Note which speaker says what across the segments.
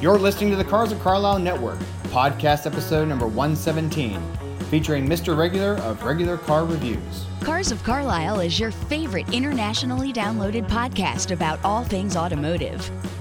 Speaker 1: You're listening to the Cars of Carlisle Network, podcast episode number 117, featuring Mr. Regular of Regular Car Reviews.
Speaker 2: Cars of Carlisle is your favorite internationally downloaded podcast about all things automotive.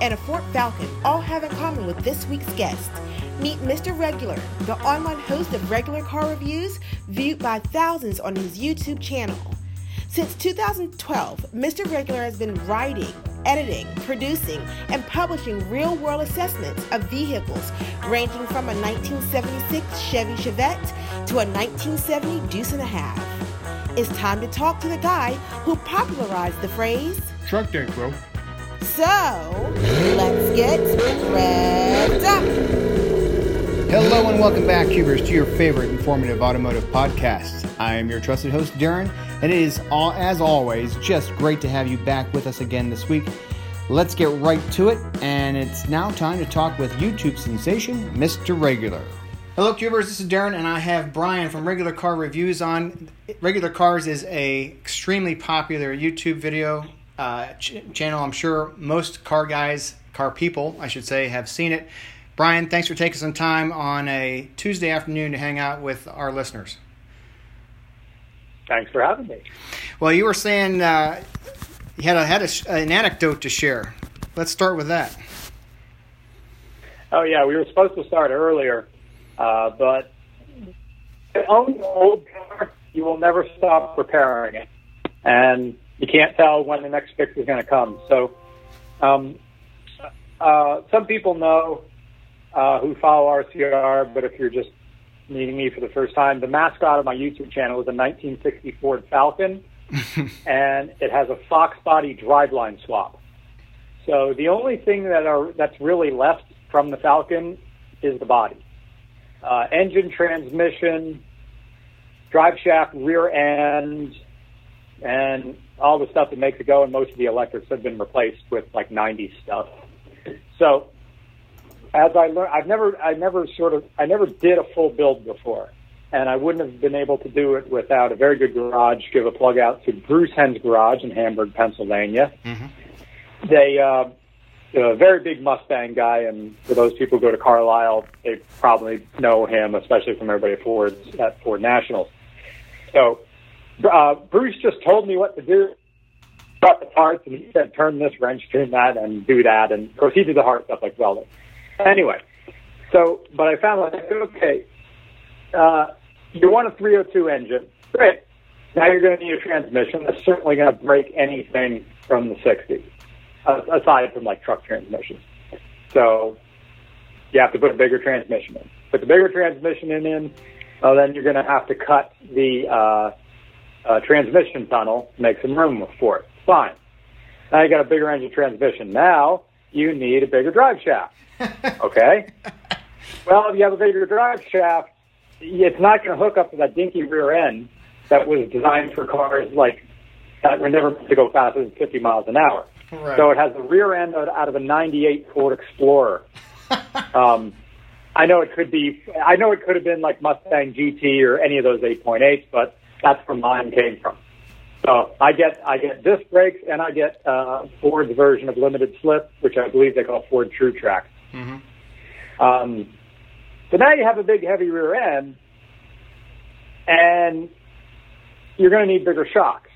Speaker 3: and a Ford Falcon all have in common with this week's guest. Meet Mr. Regular, the online host of regular car reviews viewed by thousands on his YouTube channel. Since 2012, Mr. Regular has been writing, editing, producing, and publishing real world assessments of vehicles ranging from a 1976 Chevy Chevette to a 1970 Deuce and a Half. It's time to talk to the guy who popularized the phrase
Speaker 1: Truck Day, bro.
Speaker 3: So, let's get revved up.
Speaker 1: Hello and welcome back, Cubers, to your favorite informative automotive podcast. I am your trusted host, Darren, and it is, all, as always, just great to have you back with us again this week. Let's get right to it, and it's now time to talk with YouTube sensation, Mr. Regular. Hello, Cubers. This is Darren, and I have Brian from Regular Car Reviews on. Regular Cars is a extremely popular YouTube video uh, ch- channel. I'm sure most car guys, car people, I should say, have seen it. Brian, thanks for taking some time on a Tuesday afternoon to hang out with our listeners.
Speaker 4: Thanks for having me.
Speaker 1: Well, you were saying uh, you had a, had a, an anecdote to share. Let's start with that.
Speaker 4: Oh yeah, we were supposed to start earlier, uh, but own an old car, you will never stop repairing it, and you can't tell when the next fix is going to come. So, um, uh, some people know uh, who follow RCR, but if you're just meeting me for the first time, the mascot of my YouTube channel is a 1960 Ford Falcon, and it has a Fox body driveline swap. So the only thing that are that's really left from the Falcon is the body, uh, engine, transmission, drive shaft, rear end, and all the stuff that makes it go. And most of the electrics have been replaced with like 90s stuff. So as I learned, I've never, I never sort of, I never did a full build before, and I wouldn't have been able to do it without a very good garage. Give a plug out to Bruce Henn's Garage in Hamburg, Pennsylvania.
Speaker 1: Mm-hmm.
Speaker 4: They, uh, a very big Mustang guy, and for those people who go to Carlisle, they probably know him, especially from everybody at Ford at Ford Nationals. So uh, Bruce just told me what to do, brought the parts, and he said, "Turn this wrench, turn that, and do that." And of course, he did the hard stuff like welding. Anyway, so but I found like okay, uh, you want a 302 engine, great. Now you're going to need a transmission that's certainly going to break anything from the 60s, uh, aside from like truck transmissions. So you have to put a bigger transmission in. Put the bigger transmission in, in then you're going to have to cut the uh, uh, transmission tunnel, make some room for it. Fine. Now you got a bigger engine transmission. Now you need a bigger drive shaft. Okay. well, if you have a bigger drive shaft, it's not going to hook up to that dinky rear end that was designed for cars like that were never meant to go faster than 50 miles an hour.
Speaker 1: Right.
Speaker 4: So it has the rear end out out of a 98 Ford Explorer. um, I know it could be, I know it could have been like Mustang GT or any of those 8.8s, but that's where mine came from. So I get I get disc brakes and I get uh, Ford's version of limited slip, which I believe they call Ford True Track.
Speaker 1: Mm-hmm.
Speaker 4: Um, so now you have a big heavy rear end, and you're going to need bigger shocks.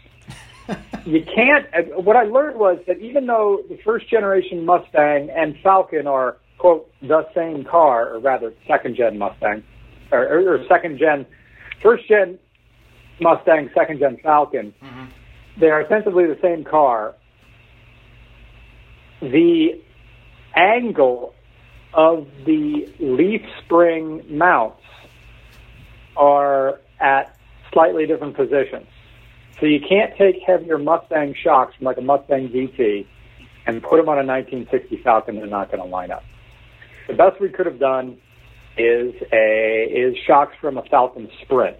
Speaker 4: you can't. uh, What I learned was that even though the first generation Mustang and Falcon are quote the same car, or rather second gen Mustang, or, or, or second gen, first gen Mustang, second gen Falcon,
Speaker 1: Mhm.
Speaker 4: they are ostensibly the same car. The angle of the leaf spring mounts are at slightly different positions. So you can't take heavier Mustang shocks from like a Mustang GT and put them on a 1960 Falcon. They're not going to line up. The best we could have done is a is shocks from a Falcon Sprint.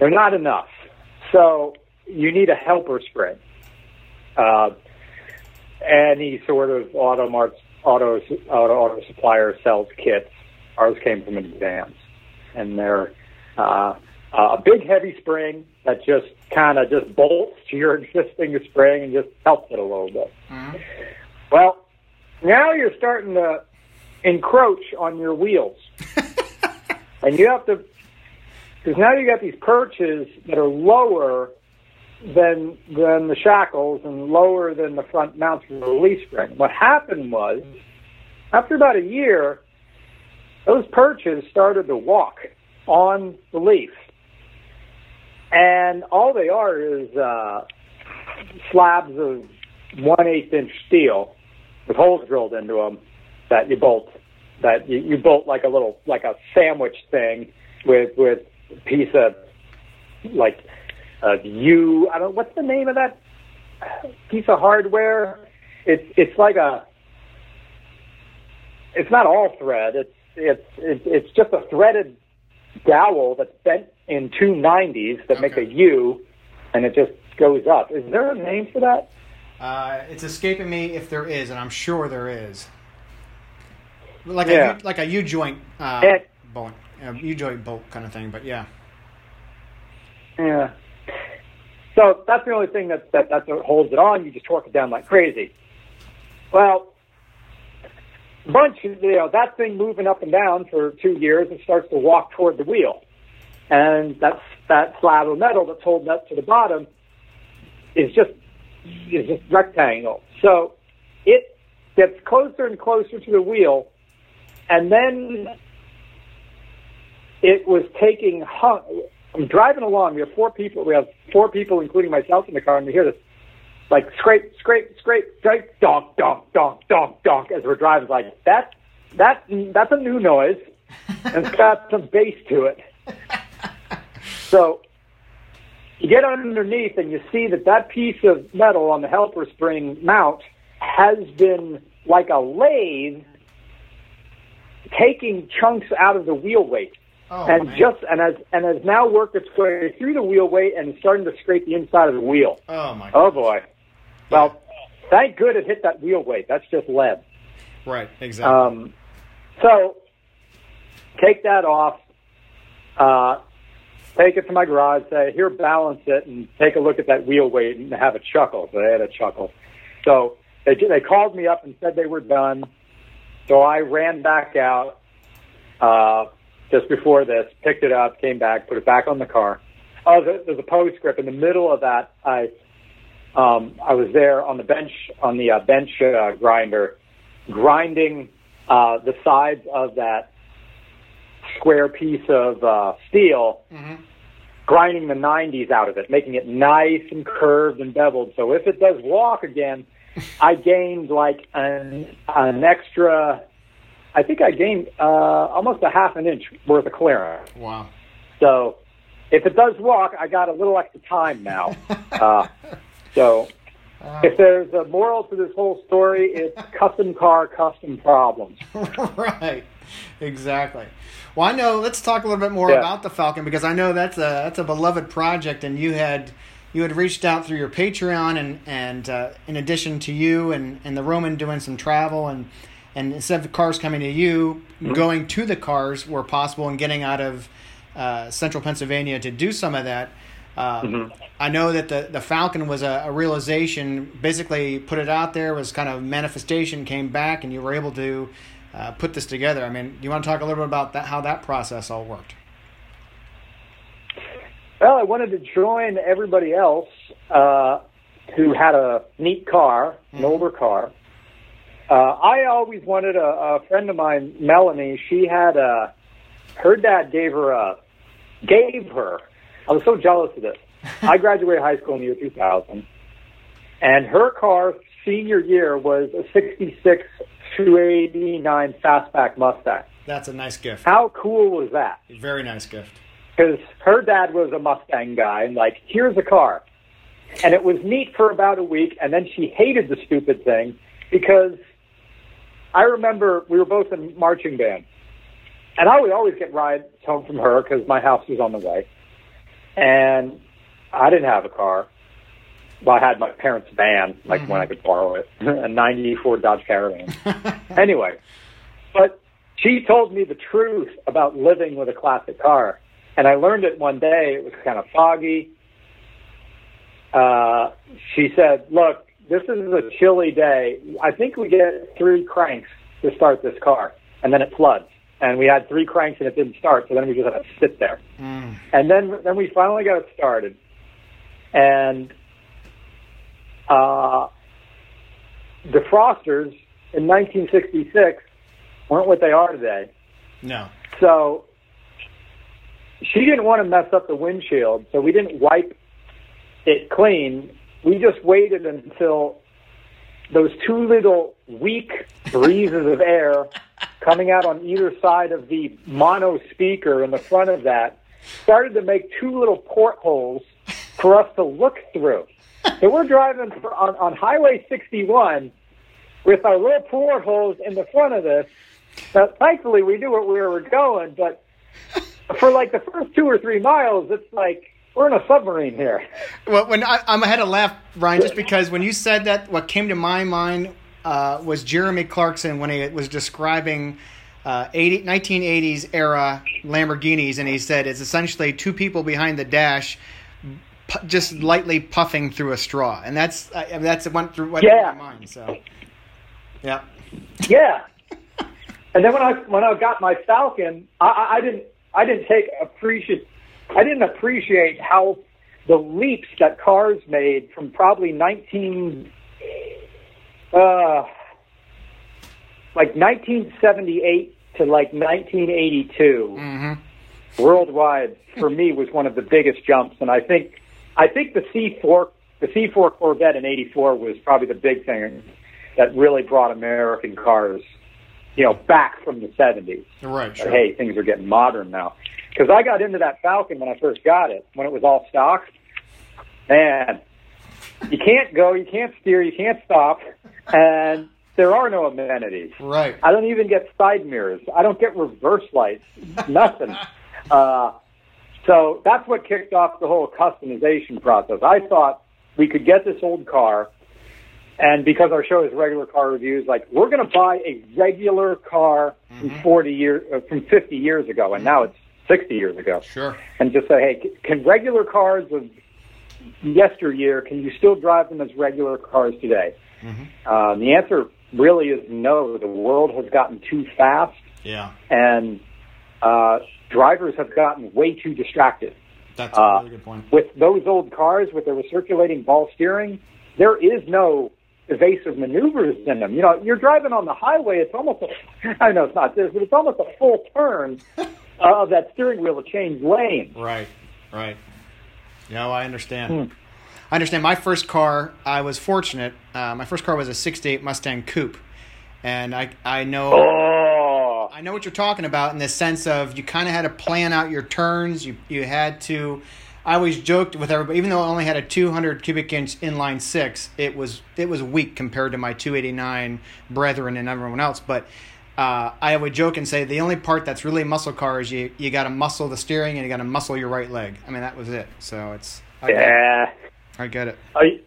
Speaker 4: They're not enough. So you need a helper spring. Uh, any sort of auto marts, auto, auto auto supplier sells kits. Ours came from Advance, and they're uh, a big heavy spring that just kind of just bolts to your existing spring and just helps it a little bit. Mm-hmm. Well, now you're starting to encroach on your wheels, and you have to because now you got these perches that are lower than than the shackles and lower than the front mounts for the release spring. What happened was, after about a year, those perches started to walk on the leaf, and all they are is uh, slabs of one eighth inch steel with holes drilled into them that you bolt that you, you bolt like a little like a sandwich thing with with piece of like uh, U. I don't. What's the name of that piece of hardware? It's it's like a. It's not all thread. It's it's it's, it's just a threaded dowel that's bent in two nineties that okay. make a U, and it just goes up. Is there a name for that?
Speaker 1: Uh, it's escaping me if there is, and I'm sure there is. Like yeah. a like a U joint uh, and, bolt, U joint bolt kind of thing, but yeah.
Speaker 4: Yeah. So that's the only thing that, that, that holds it on. You just torque it down like crazy. Well, bunch, you know, that thing moving up and down for two years, it starts to walk toward the wheel. And that's, that slab of metal that's holding up to the bottom is just, is just rectangle. So it gets closer and closer to the wheel. And then it was taking, I'm driving along. We have four people. We have four people, including myself, in the car, and we hear this like scrape, scrape, scrape, scrape, donk, donk, donk, donk, donk as we're driving. Like that, that, that's a new noise, and it's got some bass to it. So you get underneath, and you see that that piece of metal on the helper spring mount has been like a lathe taking chunks out of the wheel weight. Oh, and man. just and has and has now worked its way through the wheel weight and starting to scrape the inside of the wheel.
Speaker 1: Oh my!
Speaker 4: Oh boy! Well, thank good it hit that wheel weight. That's just lead.
Speaker 1: Right. Exactly.
Speaker 4: Um, so take that off. Uh, take it to my garage. Say here, balance it, and take a look at that wheel weight and have a chuckle. So they had a chuckle. So they they called me up and said they were done. So I ran back out. Uh, just before this, picked it up, came back, put it back on the car. Oh, there's a postscript in the middle of that. I um, I was there on the bench on the uh, bench uh, grinder, grinding uh, the sides of that square piece of uh, steel, mm-hmm. grinding the 90s out of it, making it nice and curved and beveled. So if it does walk again, I gained like an an extra I think I gained uh, almost a half an inch worth of clearance.
Speaker 1: Wow.
Speaker 4: So if it does walk, I got a little extra time now. uh, so uh, if there's a moral to this whole story, it's custom car, custom problems.
Speaker 1: right. Exactly. Well, I know. Let's talk a little bit more yeah. about the Falcon because I know that's a that's a beloved project, and you had you had reached out through your Patreon, and and uh, in addition to you and and the Roman doing some travel and and instead of cars coming to you, mm-hmm. going to the cars where possible and getting out of uh, central Pennsylvania to do some of that. Uh, mm-hmm. I know that the, the Falcon was a, a, realization, basically put it out there, was kind of manifestation, came back, and you were able to uh, put this together. I mean, do you want to talk a little bit about that, how that process all worked?
Speaker 4: Well, I wanted to join everybody else uh, who had a neat car, an mm-hmm. older car, uh, I always wanted a, a friend of mine, Melanie. She had a her dad gave her a gave her. I was so jealous of this. I graduated high school in the year 2000, and her car senior year was a '66 289 Fastback Mustang.
Speaker 1: That's a nice gift.
Speaker 4: How cool was that?
Speaker 1: Very nice gift.
Speaker 4: Because her dad was a Mustang guy, and like, here's a car. And it was neat for about a week, and then she hated the stupid thing because I remember we were both in marching band, and I would always get rides home from her because my house was on the way, and I didn't have a car. Well, I had my parents' van, like when I could borrow it, a '94 Dodge Caravan. anyway, but she told me the truth about living with a classic car, and I learned it one day. It was kind of foggy. Uh, she said, "Look, this is a chilly day. I think we get three cranks to start this car, and then it floods. And we had three cranks and it didn't start, so then we just had to sit there.
Speaker 1: Mm.
Speaker 4: And then then we finally got it started, and uh, defrosters in 1966 weren't what they are today.
Speaker 1: No.
Speaker 4: So she didn't want to mess up the windshield, so we didn't wipe it clean. We just waited until those two little weak breezes of air coming out on either side of the mono speaker in the front of that started to make two little portholes for us to look through. So we're driving for, on, on Highway 61 with our little portholes in the front of this. Now, thankfully, we knew where we were going, but for like the first two or three miles, it's like we're in a submarine here.
Speaker 1: Well, when I, I'm had to laugh, Brian, just because when you said that, what came to my mind uh, was Jeremy Clarkson when he was describing uh, 80, 1980s era Lamborghinis, and he said it's essentially two people behind the dash, pu- just lightly puffing through a straw, and that's mean, that's went through what
Speaker 4: Yeah.
Speaker 1: my mind. So, yeah,
Speaker 4: Yeah. And then when I when I got my Falcon, I, I I didn't I didn't take appreciate I didn't appreciate how the leaps that cars made from probably nineteen uh like nineteen seventy eight to like nineteen eighty two
Speaker 1: mm-hmm.
Speaker 4: worldwide for me was one of the biggest jumps and I think I think the C four the C four Corvette in eighty four was probably the big thing that really brought American cars, you know, back from the 70s.
Speaker 1: right,
Speaker 4: But,
Speaker 1: sure.
Speaker 4: hey, things are getting modern now. Because I got into that Falcon when I first got it, when it was all stock. Man, you can't go, you can't steer, you can't stop, and there are no amenities.
Speaker 1: right.
Speaker 4: I don't even get side mirrors. I don't get reverse lights. Nothing. uh, so that's what kicked off the whole customization process. I thought we could get this old car, and because our show is regular car reviews, like we're going to buy a regular car from 40 years, uh, from 50 years ago, and now it's 60 years ago,
Speaker 1: Sure.
Speaker 4: and just say, hey, can regular cars of yesteryear, can you still drive them as regular cars today? Um, the answer really is no. The world has gotten too fast,
Speaker 1: Yeah,
Speaker 4: and uh, drivers have gotten way too distracted.
Speaker 1: that's a
Speaker 4: Uh,
Speaker 1: really good point.
Speaker 4: With those old cars with the recirculating ball steering, there is no evasive maneuvers in them. You know, you're driving on the highway. It's almost a, I know it's not this, but it's almost a full turn uh, of that steering wheel to change lanes.
Speaker 1: Right, right. No, I understand.
Speaker 4: Hmm.
Speaker 1: I understand. My first car, I was fortunate. Uh, my first car was a '68 Mustang Coupe, and I I know
Speaker 4: Oh,
Speaker 1: I know what you're talking about in the sense of you kind of had to plan out your turns. You you had to. I always joked with everybody, even though I only had a 200 cubic inch inline six, it was it was weak compared to my 289 brethren and everyone else. But uh, I would joke and say the only part that's really muscle car is you you got to muscle the steering and you got to muscle your right leg. I mean that was it. So it's I get it.
Speaker 4: yeah.
Speaker 1: I get it.
Speaker 4: Are you,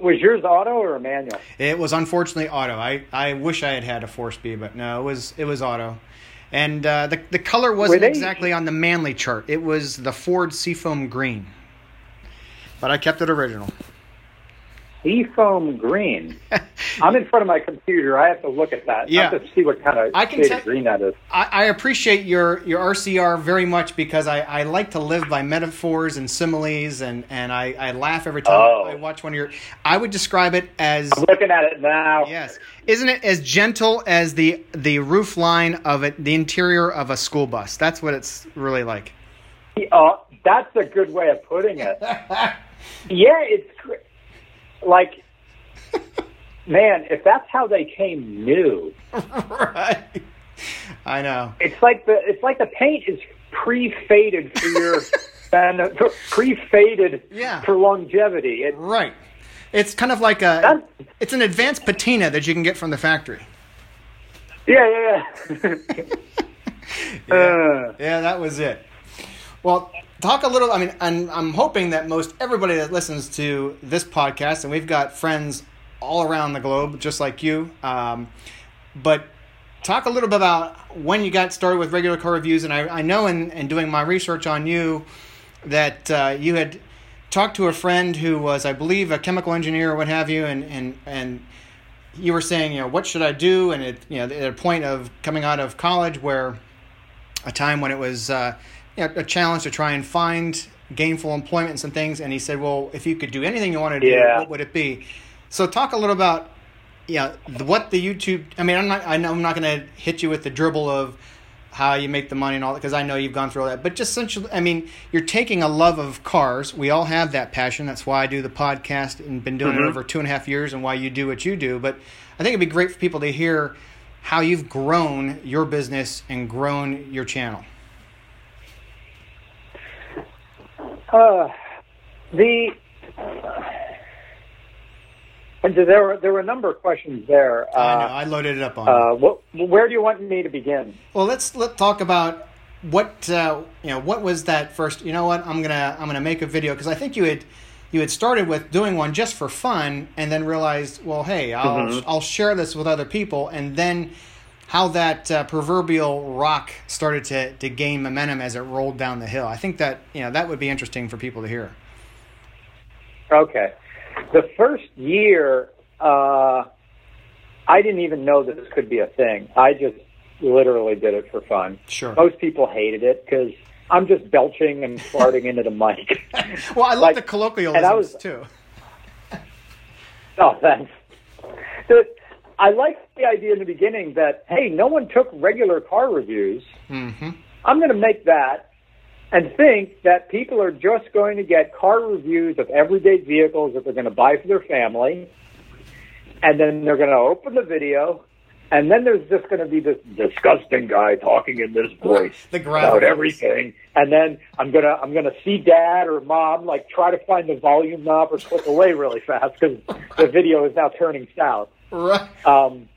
Speaker 4: was yours auto or a manual?
Speaker 1: It was unfortunately auto. I, I wish I had had a four speed, but no, it was it was auto. And uh, the the color wasn't
Speaker 4: they-
Speaker 1: exactly on the manly chart. It was the Ford Seafoam green, but I kept it original.
Speaker 4: Seafoam green. I'm in front of my computer. I have to look at that.
Speaker 1: Yeah.
Speaker 4: I have to see what kind of
Speaker 1: I can
Speaker 4: shade green that is.
Speaker 1: I, I appreciate your, your RCR very much because I, I like to live by metaphors and similes and, and I, I laugh every time
Speaker 4: Oh.
Speaker 1: I watch one of your. I would describe it as
Speaker 4: I'm looking at it now.
Speaker 1: yes, isn't it as gentle as the the roof line of it, the interior of a school bus? That's what it's really like.
Speaker 4: Oh, that's a good way of putting it. yeah, it's like man, if that's how they came new,
Speaker 1: right. I know.
Speaker 4: it's like the it's like the paint is pre-faded for your and pre-faded
Speaker 1: Yeah.
Speaker 4: for longevity. It,
Speaker 1: Right. It's kind of like a. It's an advanced patina that you can get from the factory.
Speaker 4: yeah, yeah, yeah. Uh,
Speaker 1: Yeah, that was it. Well, talk a little. I mean, and I'm hoping that most everybody that listens to this podcast, and we've got friends all around the globe, just like you. Um, but talk a little bit about when you got started with regular car reviews. And I, I know in, in doing my research on you that uh, you had talked to a friend who was, I believe, a chemical engineer or what have you, and and and you were saying, you know, what should I do? And it, you know, at a point of coming out of college where a time when it was uh, you know, a challenge to try and find gainful employment and some things. And he said, well, if you could do anything you want to do,
Speaker 4: Yeah.
Speaker 1: what would it be? So talk a little about, yeah, the, what the YouTube. I mean, I'm not. I know I'm not going to hit you with the dribble of how you make the money and all that because I know you've gone through all that. But just essentially, I mean, you're taking a love of cars. We all have that passion. That's why I do the podcast and been doing it mm-hmm. over two and a half years, and why you do what you do. But I think it'd be great for people to hear how you've grown your business and grown your channel.
Speaker 4: Uh, the and there were there were a number of questions there.
Speaker 1: I know.
Speaker 4: Uh,
Speaker 1: I loaded it up on.
Speaker 4: uh, what, where do you want me to begin?
Speaker 1: Well, let's let talk about what uh, you know. What was that first? You know what? I'm gonna I'm gonna make a video because I think you had you had started with doing one just for fun, and then realized, well, hey, I'll I'll share this with other people, and then how that uh, proverbial rock started to to gain momentum as it rolled down the hill. I think that you know that would be interesting for people to hear.
Speaker 4: Okay, the first year, uh, I didn't even know that this could be a thing. I just literally did it for fun.
Speaker 1: Sure.
Speaker 4: Most people hated it because I'm just belching and farting into the mic.
Speaker 1: Well, I love
Speaker 4: Like-
Speaker 1: the
Speaker 4: and
Speaker 1: colloquialisms
Speaker 4: I was-
Speaker 1: too.
Speaker 4: Oh, thanks. The, I liked the idea in the beginning that hey, no one took regular car reviews.
Speaker 1: hmm
Speaker 4: I'm going to make that and think that people are just going to get car reviews of everyday vehicles that they're going to buy for their family, and then they're going to open the video, and then there's just going to be this disgusting guy talking in this voice about everything, and then I'm gonna I'm gonna see dad or mom like try to find the volume knob or click away really fast because the video is now turning south.
Speaker 1: Right.
Speaker 4: Um,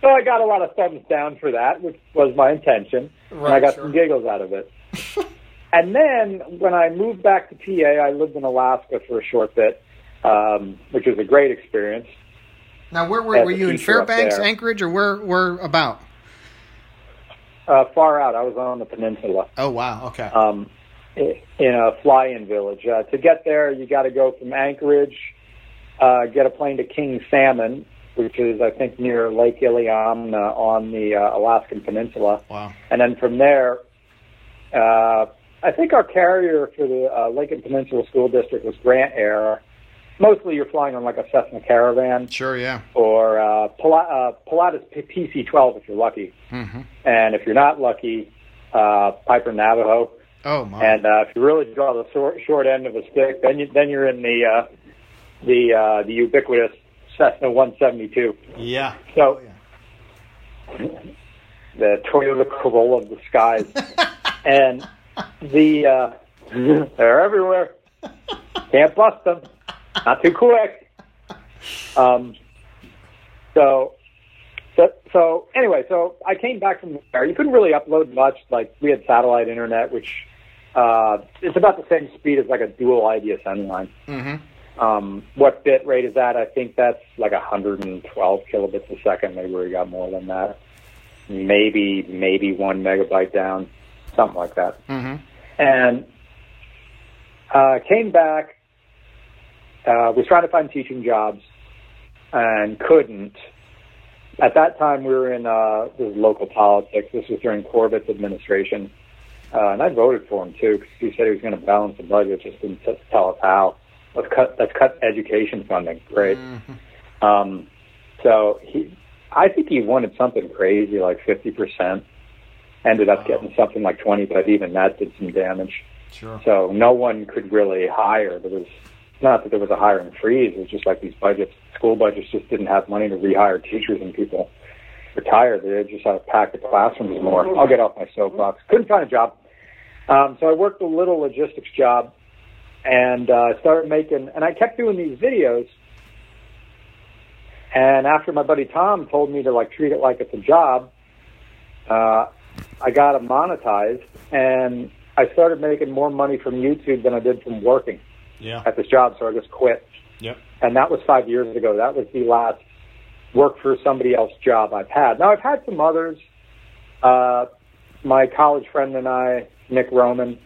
Speaker 4: so I got a lot of thumbs down for that, which was my intention, and I got
Speaker 1: sure.
Speaker 4: some giggles out of it. and then when I moved back to PA, I lived in Alaska for a short bit, um, which was a great experience.
Speaker 1: Now, where were, were you in Fairbanks. Anchorage, or where where about?
Speaker 4: Uh, far out, I was on the peninsula.
Speaker 1: Oh wow. Okay.
Speaker 4: um, in a fly-in village. Uh, to get there, you got to go from Anchorage, uh, get a plane to King Salmon, which is I think near Lake Iliamna on the uh, Alaskan Peninsula,
Speaker 1: wow.
Speaker 4: and then from there, uh, I think our carrier for the uh, Lake and Peninsula School District was Grant Air. Mostly, you're flying on like a Cessna Caravan
Speaker 1: Sure. Yeah.
Speaker 4: or uh, Pila- uh, Pilatus P- PC-12 if you're lucky,
Speaker 1: hmm
Speaker 4: and if you're not lucky, uh, Piper Navajo.
Speaker 1: Oh my.
Speaker 4: And uh, if you really draw the short, short end of a stick, then you, then you're in the uh, the uh, the ubiquitous Cessna 172,
Speaker 1: yeah.
Speaker 4: So-
Speaker 1: Oh, yeah.
Speaker 4: the Toyota Corolla of the skies, and the uh, they're everywhere. Can't bust them. Not too quick. Um. So. So, so anyway, so I came back from there. You couldn't really upload much. Like we had satellite internet, which uh, it's about the same speed as like a dual ISDN line.
Speaker 1: Mm-hmm.
Speaker 4: Um, what bit rate is that? I think that's like 112 kilobits a second. Maybe we got more than that. Maybe maybe one megabyte down, something like that.
Speaker 1: Mm-hmm.
Speaker 4: And uh, came back. Uh, was trying to find teaching jobs and couldn't. At that time, we were in uh, this local politics. This was during Corbett's administration, uh, and I voted for him too because he said he was going to balance the budget. Just didn't t- tell us how. Let's cut. Let's cut education funding. right?
Speaker 1: Mm-hmm.
Speaker 4: Um, so he, I think he wanted something crazy like fifty percent. Ended up getting something like twenty, but even that did some damage.
Speaker 1: Sure.
Speaker 4: So no one could really hire. There was not that there was a hiring freeze. It was just like these budgets, school budgets just didn't have money to rehire teachers and people retired. They just had to pack the classrooms more. I'll get off my soapbox. Couldn't find a job. Um, so I worked a little logistics job and uh, started making, and I kept doing these videos. And after my buddy Tom told me to like treat it like it's a job, uh, I got it monetized, and I started making more money from YouTube than I did from working
Speaker 1: Yeah.
Speaker 4: at this job. So I just quit,
Speaker 1: Yep.
Speaker 4: and that was five years ago. That was the last work for somebody else job I've had. Now I've had some others. Uh, my college friend and I, Nick Roman,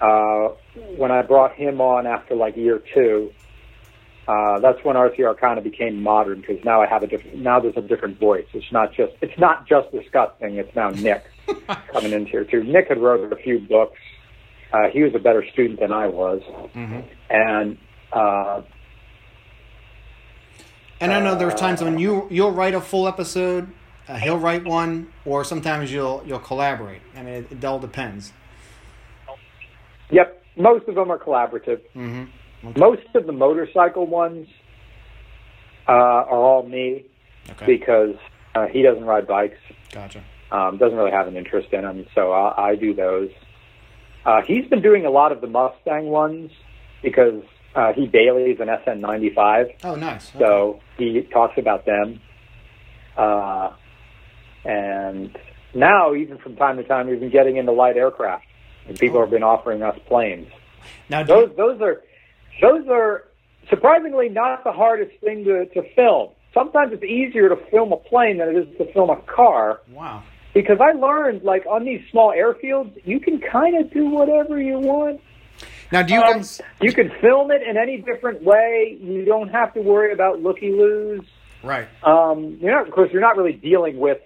Speaker 4: uh, when I brought him on after like year two, uh, that's when RCR kind of became modern because now I have a different. Now there's a different voice. It's not just. It's not just disgusting. It's now Nick coming into here too. Nick had wrote a few books. Uh, he was a better student than I was,
Speaker 1: Mm-hmm.
Speaker 4: and uh,
Speaker 1: And I know there's times when you you'll write a full episode, uh, he'll write one, or sometimes you'll you'll collaborate. I mean, it, it all depends.
Speaker 4: Yep, most of them are collaborative.
Speaker 1: Mm-hmm.
Speaker 4: Most of the motorcycle ones uh, are all me
Speaker 1: Okay.
Speaker 4: because uh, he doesn't ride bikes,
Speaker 1: Gotcha.
Speaker 4: um, doesn't really have an interest in them, so I, I do those. Uh, he's been doing a lot of the Mustang ones because uh, he dailies an SN95,
Speaker 1: Oh, nice. Okay.
Speaker 4: so he talks about them. Uh, and now, even from time to time, we've been getting into light aircraft, and people have been offering us planes.
Speaker 1: now,
Speaker 4: Those those are those are surprisingly not the hardest thing to, to film. Sometimes it's easier to film a plane than it is to film a car
Speaker 1: wow.
Speaker 4: because I learned like on these small airfields you can kind of do whatever you want.
Speaker 1: Now, do you
Speaker 4: Um,
Speaker 1: guys?
Speaker 4: you can film it in any different way. You don't have to worry about looky loos.
Speaker 1: Right.
Speaker 4: Um, you're not, of course, you're not really dealing with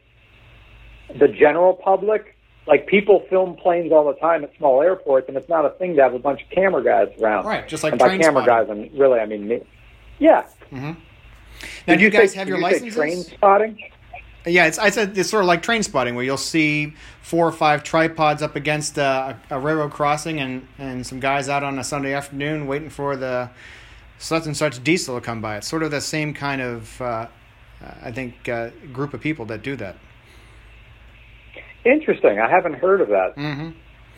Speaker 4: the general public. Like people film planes all the time at small airports, and it's not a thing to have a bunch of camera guys around.
Speaker 1: Right, just like
Speaker 4: and by camera
Speaker 1: spotting.
Speaker 4: guys, I mean really, I mean me. Yeah.
Speaker 1: Now, do you guys
Speaker 4: say-
Speaker 1: have your
Speaker 4: you
Speaker 1: licenses?
Speaker 4: Train spotting.
Speaker 1: Yeah, it's I said it's sort of like train spotting where you'll see four or five tripods up against a, a railroad crossing and, and some guys out on a Sunday afternoon waiting for the such and such diesel to come by. It's sort of the same kind of uh, I think uh, group of people that do that.
Speaker 4: Interesting. I haven't heard of that.
Speaker 1: Mm-hmm.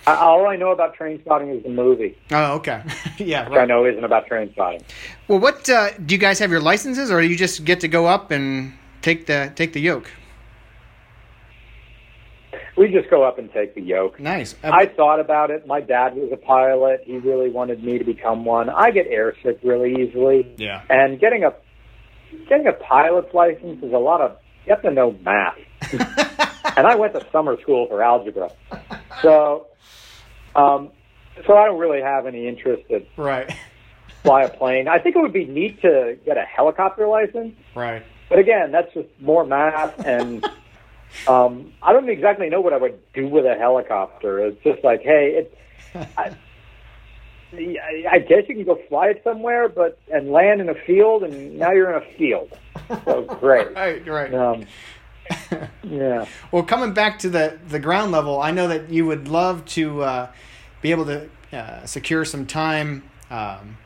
Speaker 4: I, all I know about train spotting is the movie,
Speaker 1: Oh, okay. yeah,
Speaker 4: which I know isn't about train spotting.
Speaker 1: Well, what uh, do you guys have your licenses, or do you just get to go up and take the take the yoke?
Speaker 4: We just go up and take the yoke.
Speaker 1: Nice. Uh,
Speaker 4: I thought about it. My dad was a pilot. He really wanted me to become one. I get airsick really easily.
Speaker 1: yeah.
Speaker 4: And getting a getting a pilot's license is a lot of you have to know math. And I went to summer school for algebra. So um so I don't really have any interest in
Speaker 1: Right.
Speaker 4: fly a plane. I think it would be neat to get a helicopter license.
Speaker 1: Right.
Speaker 4: But again, that's just more math and um I don't exactly know what I would do with a helicopter. It's just like, hey, it I, I guess you can go fly it somewhere, but and land in a field, and now you're in a field. So great.
Speaker 1: Right. Right.
Speaker 4: Um, yeah.
Speaker 1: Well, coming back to the, the ground level, I know that you would love to uh, be able to uh, secure some time um,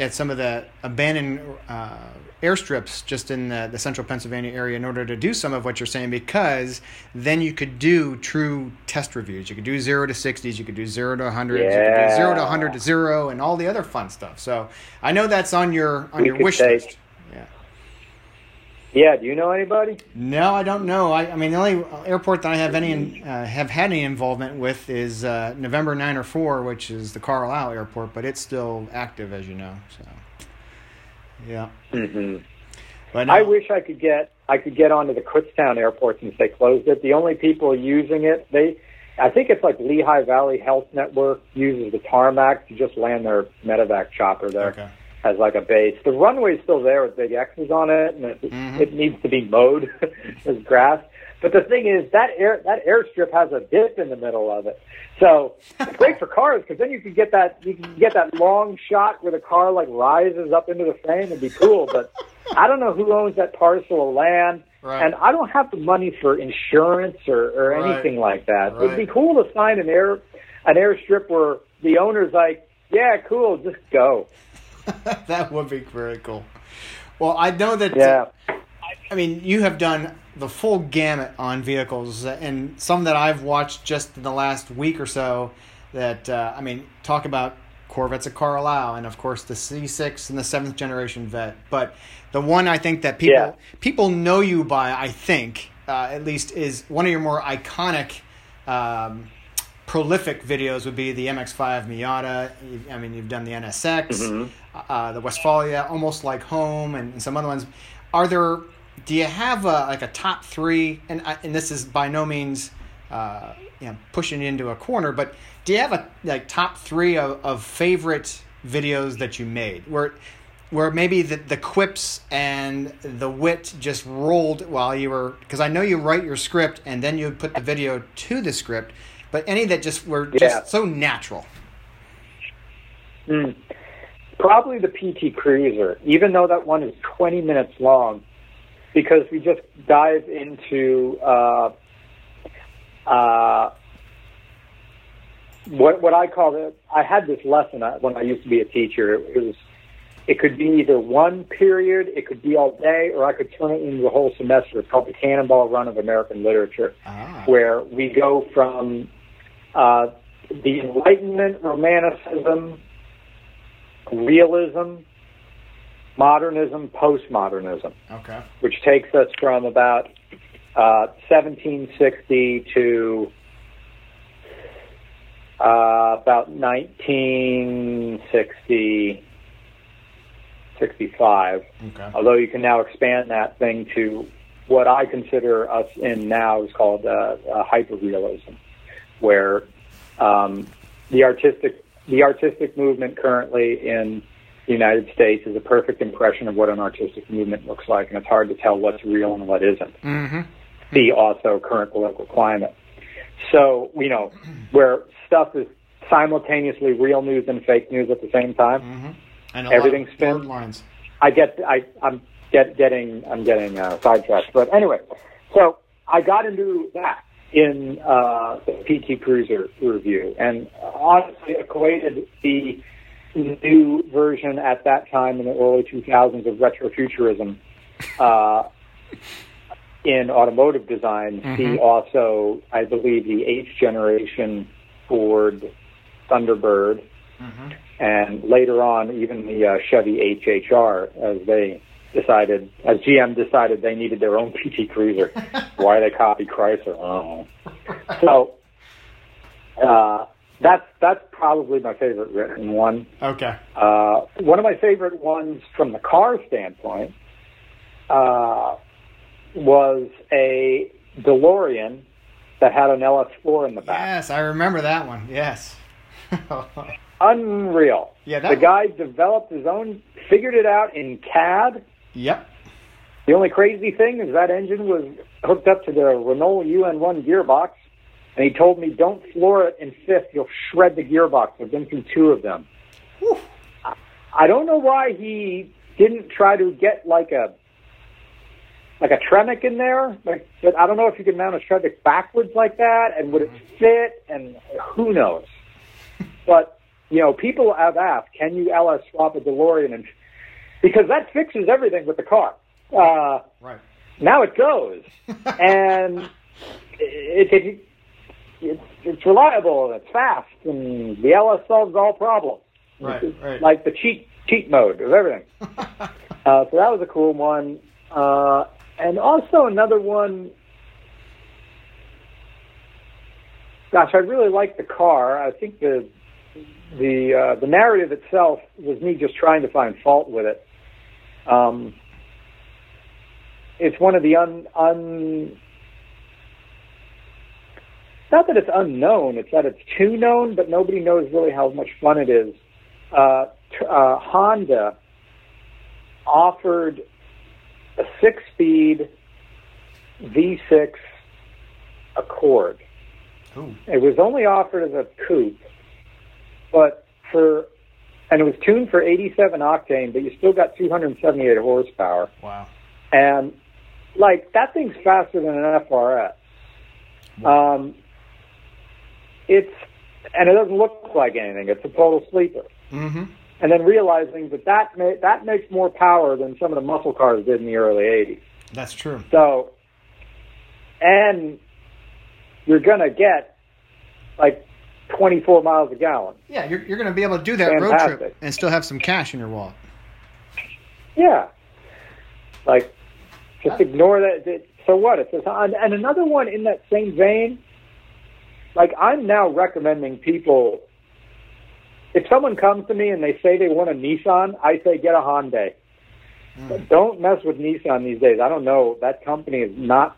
Speaker 1: at some of the abandoned uh, airstrips just in the, the central Pennsylvania area in order to do some of what you're saying, because then you could do true test reviews. You could do zero to 60s, you could do zero to 100s, you could do
Speaker 4: Yeah.
Speaker 1: zero to 100 to zero, and all the other fun stuff. So I know that's on your on
Speaker 4: We
Speaker 1: your wish
Speaker 4: take-
Speaker 1: list. Yeah.
Speaker 4: Do you know anybody?
Speaker 1: No, I don't know. I, I mean, the only airport that I have any uh, have had any involvement with is uh, November nine or four, which is the Carlisle Airport, but it's still active, as you know. So, yeah.
Speaker 4: hmm
Speaker 1: But
Speaker 4: I wish I could get I could get onto the Kutztown Airport since they closed it. The only people using it, they, I think it's like Lehigh Valley Health Network uses the tarmac to just land their medevac chopper there.
Speaker 1: Okay.
Speaker 4: As like a base. The runway's still there with big X's on it, and it,
Speaker 1: Mhm.
Speaker 4: it needs to be mowed as grass. But the thing is, that air that airstrip has a dip in the middle of it, so it's great for cars because then you can get that you can get that long shot where the car like rises up into the frame. It'd be cool, but I don't know who owns that parcel of land.
Speaker 1: Right.
Speaker 4: And I don't have the money for insurance or, or
Speaker 1: Right.
Speaker 4: anything like that.
Speaker 1: Right.
Speaker 4: It'd be cool to find an air an airstrip where the owner's like, "Yeah, cool, just go."
Speaker 1: that would be very cool. Well, I know that.
Speaker 4: Yeah.
Speaker 1: I mean, you have done the full gamut on vehicles, and some that I've watched just in the last week or so. That uh, I mean, talk about Corvettes of Carlisle, and of course the C6 and the seventh generation Vet. But the one I think that people
Speaker 4: Yeah.
Speaker 1: people know you by, I think, uh, at least, is one of your more iconic. Um, prolific videos would be the MX-5 Miata. I mean, you've done the NSX, uh, the Westfalia, almost like home, and, and some other ones. Are there? Do you have a, like a top three? And and this is by no means, uh, you know, pushing into a corner, but do you have a like top three of, of favorite videos that you made where? Where maybe the, the quips and the wit just rolled while you were, because I know you write your script and then you put the video to the script, but any that just were just so natural.
Speaker 4: Mm. Probably the PT Cruiser, even though that one is 20 minutes long, because we just dive into uh, uh, what what I call it. I had this lesson uh, when I used to be a teacher. It was it could be either one period, it could be all day, or I could turn it into a whole semester. It's called the Cannonball Run of American Literature
Speaker 1: Ah.
Speaker 4: where we go from uh, the Enlightenment, Romanticism, realism, modernism, postmodernism,
Speaker 1: Okay.
Speaker 4: which takes us from about uh, 1760 to uh, about 1960, 65
Speaker 1: Okay.
Speaker 4: although you can now expand that thing to what I consider us in now is called uh, uh, hyperrealism, where um, the artistic the artistic movement currently in the United States is a perfect impression of what an artistic movement looks like, and it's hard to tell what's real and what isn't.
Speaker 1: Mm-hmm.
Speaker 4: The also current political climate. So you know where stuff is simultaneously real news and fake news at the same time.
Speaker 1: Mm-hmm. And
Speaker 4: Everything's spin.
Speaker 1: lines.
Speaker 4: I get I I'm get, getting I'm getting uh, sidetracked, but anyway, so I got into that in uh, the PT Cruiser review, and honestly equated the new version at that time in the early 2000s of retrofuturism uh, in automotive design. See also, I believe, the eighth generation Ford Thunderbird. And later on even the uh, Chevy HHR as they decided, as GM decided they needed their own PT Cruiser. Why they copied Chrysler? I don't know. So uh, that's that's probably my favorite written one.
Speaker 1: Okay.
Speaker 4: Uh, one of my favorite ones from the car standpoint uh, was a DeLorean that had an LS4 in the back.
Speaker 1: Yes, I remember that one. Yes.
Speaker 4: Unreal.
Speaker 1: Yeah, that
Speaker 4: the guy developed his own, figured it out in CAD.
Speaker 1: Yep.
Speaker 4: The only crazy thing is that engine was hooked up to the Renault UN1 gearbox, and he told me, "Don't floor it in fifth; you'll shred the gearbox." I've been through two of them. I- I don't know why he didn't try to get like a like a Tremec in there. Like, but I don't know if you can mount a Tremec backwards like that, and would it mm-hmm. fit? And who knows? But you know, people have asked, "Can you LS swap a DeLorean?" And because that fixes everything with the car. Uh,
Speaker 1: Right.
Speaker 4: now it goes, and it, it, it, it's reliable and it's fast, and the LS solves all problems.
Speaker 1: Right, right.
Speaker 4: Like the cheat cheat mode of everything. uh, so that was a cool one, uh, and also another one. Gosh, I really like the car. I think the the uh, the narrative itself was me just trying to find fault with it. Um, it's one of the un un. Not that it's unknown; it's that it's too known, but nobody knows really how much fun it is. Uh, t- uh, Honda offered a six-speed V6 Accord.
Speaker 1: Ooh.
Speaker 4: It was only offered as a coupe, but for and it was tuned for 87 octane, but you still got 278 horsepower.
Speaker 1: Wow.
Speaker 4: And like that thing's faster than an FRS. Um, it's and it doesn't look like anything. It's a total sleeper.
Speaker 1: Mm-hmm.
Speaker 4: and then realizing that that ma- that makes more power than some of the muscle cars did in the early '80s.
Speaker 1: That's true.
Speaker 4: So, and you're gonna get like 24 miles a gallon.
Speaker 1: Yeah, you're, you're going to be able to do that road trip and still have some cash in your wallet.
Speaker 4: Yeah. Like, just ignore that. So what? It's just, and another one in that same vein. Like, I'm now recommending people. If someone comes to me and they say they want a Nissan, I say get a Hyundai. Hmm. Don't mess with Nissan these days. I don't know. That company is not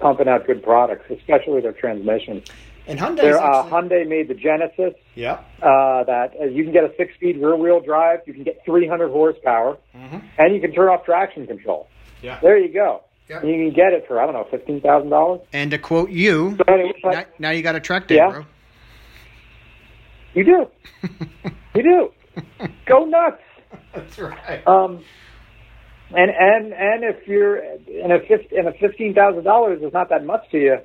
Speaker 4: pumping out good products, especially their transmissions.
Speaker 1: And Hyundai.
Speaker 4: Uh, Hyundai made the Genesis.
Speaker 1: Yep.
Speaker 4: uh, that uh, you can get a six-speed rear-wheel drive, you can get 300 horsepower, and you can turn off traction control.
Speaker 1: Yeah.
Speaker 4: There you go.
Speaker 1: Yep.
Speaker 4: You can get it for I don't know fifteen thousand dollars.
Speaker 1: And to quote you,
Speaker 4: So anyway,
Speaker 1: now, now you got a track day,
Speaker 4: Yeah.
Speaker 1: bro.
Speaker 4: you do, you do. Go nuts.
Speaker 1: That's right.
Speaker 4: Um, and and and if you're and if fif- and if fifteen thousand dollars is not that much to you,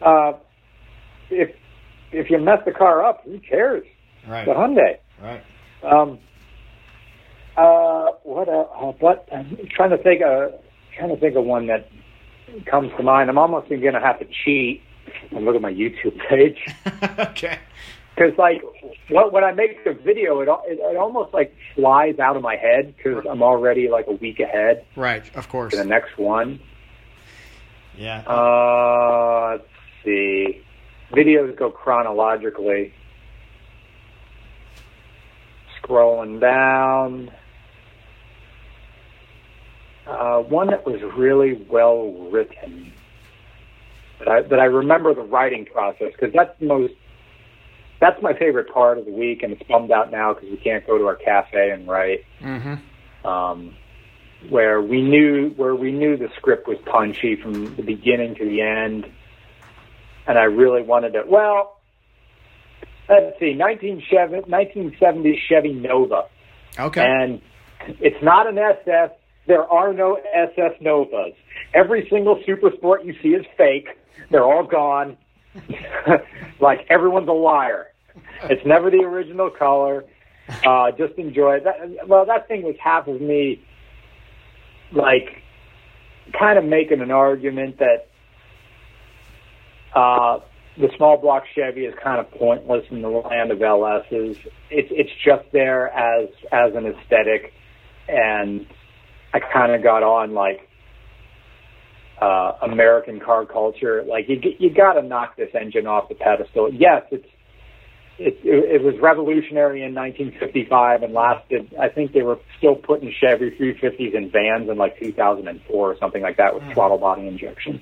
Speaker 4: uh, if if you mess the car up, who cares?
Speaker 1: Right.
Speaker 4: The Hyundai.
Speaker 1: Right.
Speaker 4: Um, uh, what? Uh, uh, but I'm trying to think. Uh, trying to think of one that comes to mind. I'm almost going to have to cheat and look at my YouTube page
Speaker 1: okay.
Speaker 4: because, like, what when I make the video, it it, it almost like flies out of my head because I'm already like a week ahead
Speaker 1: Right. Of course.
Speaker 4: the next one.
Speaker 1: Yeah.
Speaker 4: Uh, let's see. Videos go chronologically. Scrolling down. Uh, one that was really well written. But I, but I remember the writing process because that's the most. That's my favorite part of the week, and it's bummed out now because we can't go to our cafe and write
Speaker 1: mm-hmm.
Speaker 4: um, where we knew where we knew the script was punchy from the beginning to the end, and I really wanted to. Well, let's see, 1970 Chevy Nova,
Speaker 1: Okay.
Speaker 4: and it's not an SS. There are no SS Novas. Every single Super Sport you see is fake. They're all gone. like everyone's a liar. It's never the original color. Uh, just enjoy it. That, well, that thing was half of me, like, kind of making an argument that uh, the small block Chevy is kind of pointless in the land of LSs. It's it's just there as as an aesthetic, and I kind of got on like uh, American car culture. Like you you got to knock this engine off the pedestal. Yes, it's it, it, it was revolutionary in 1955 and lasted. I think they were still putting Chevy 350s in vans in like 2004 or something like that with throttle body injection.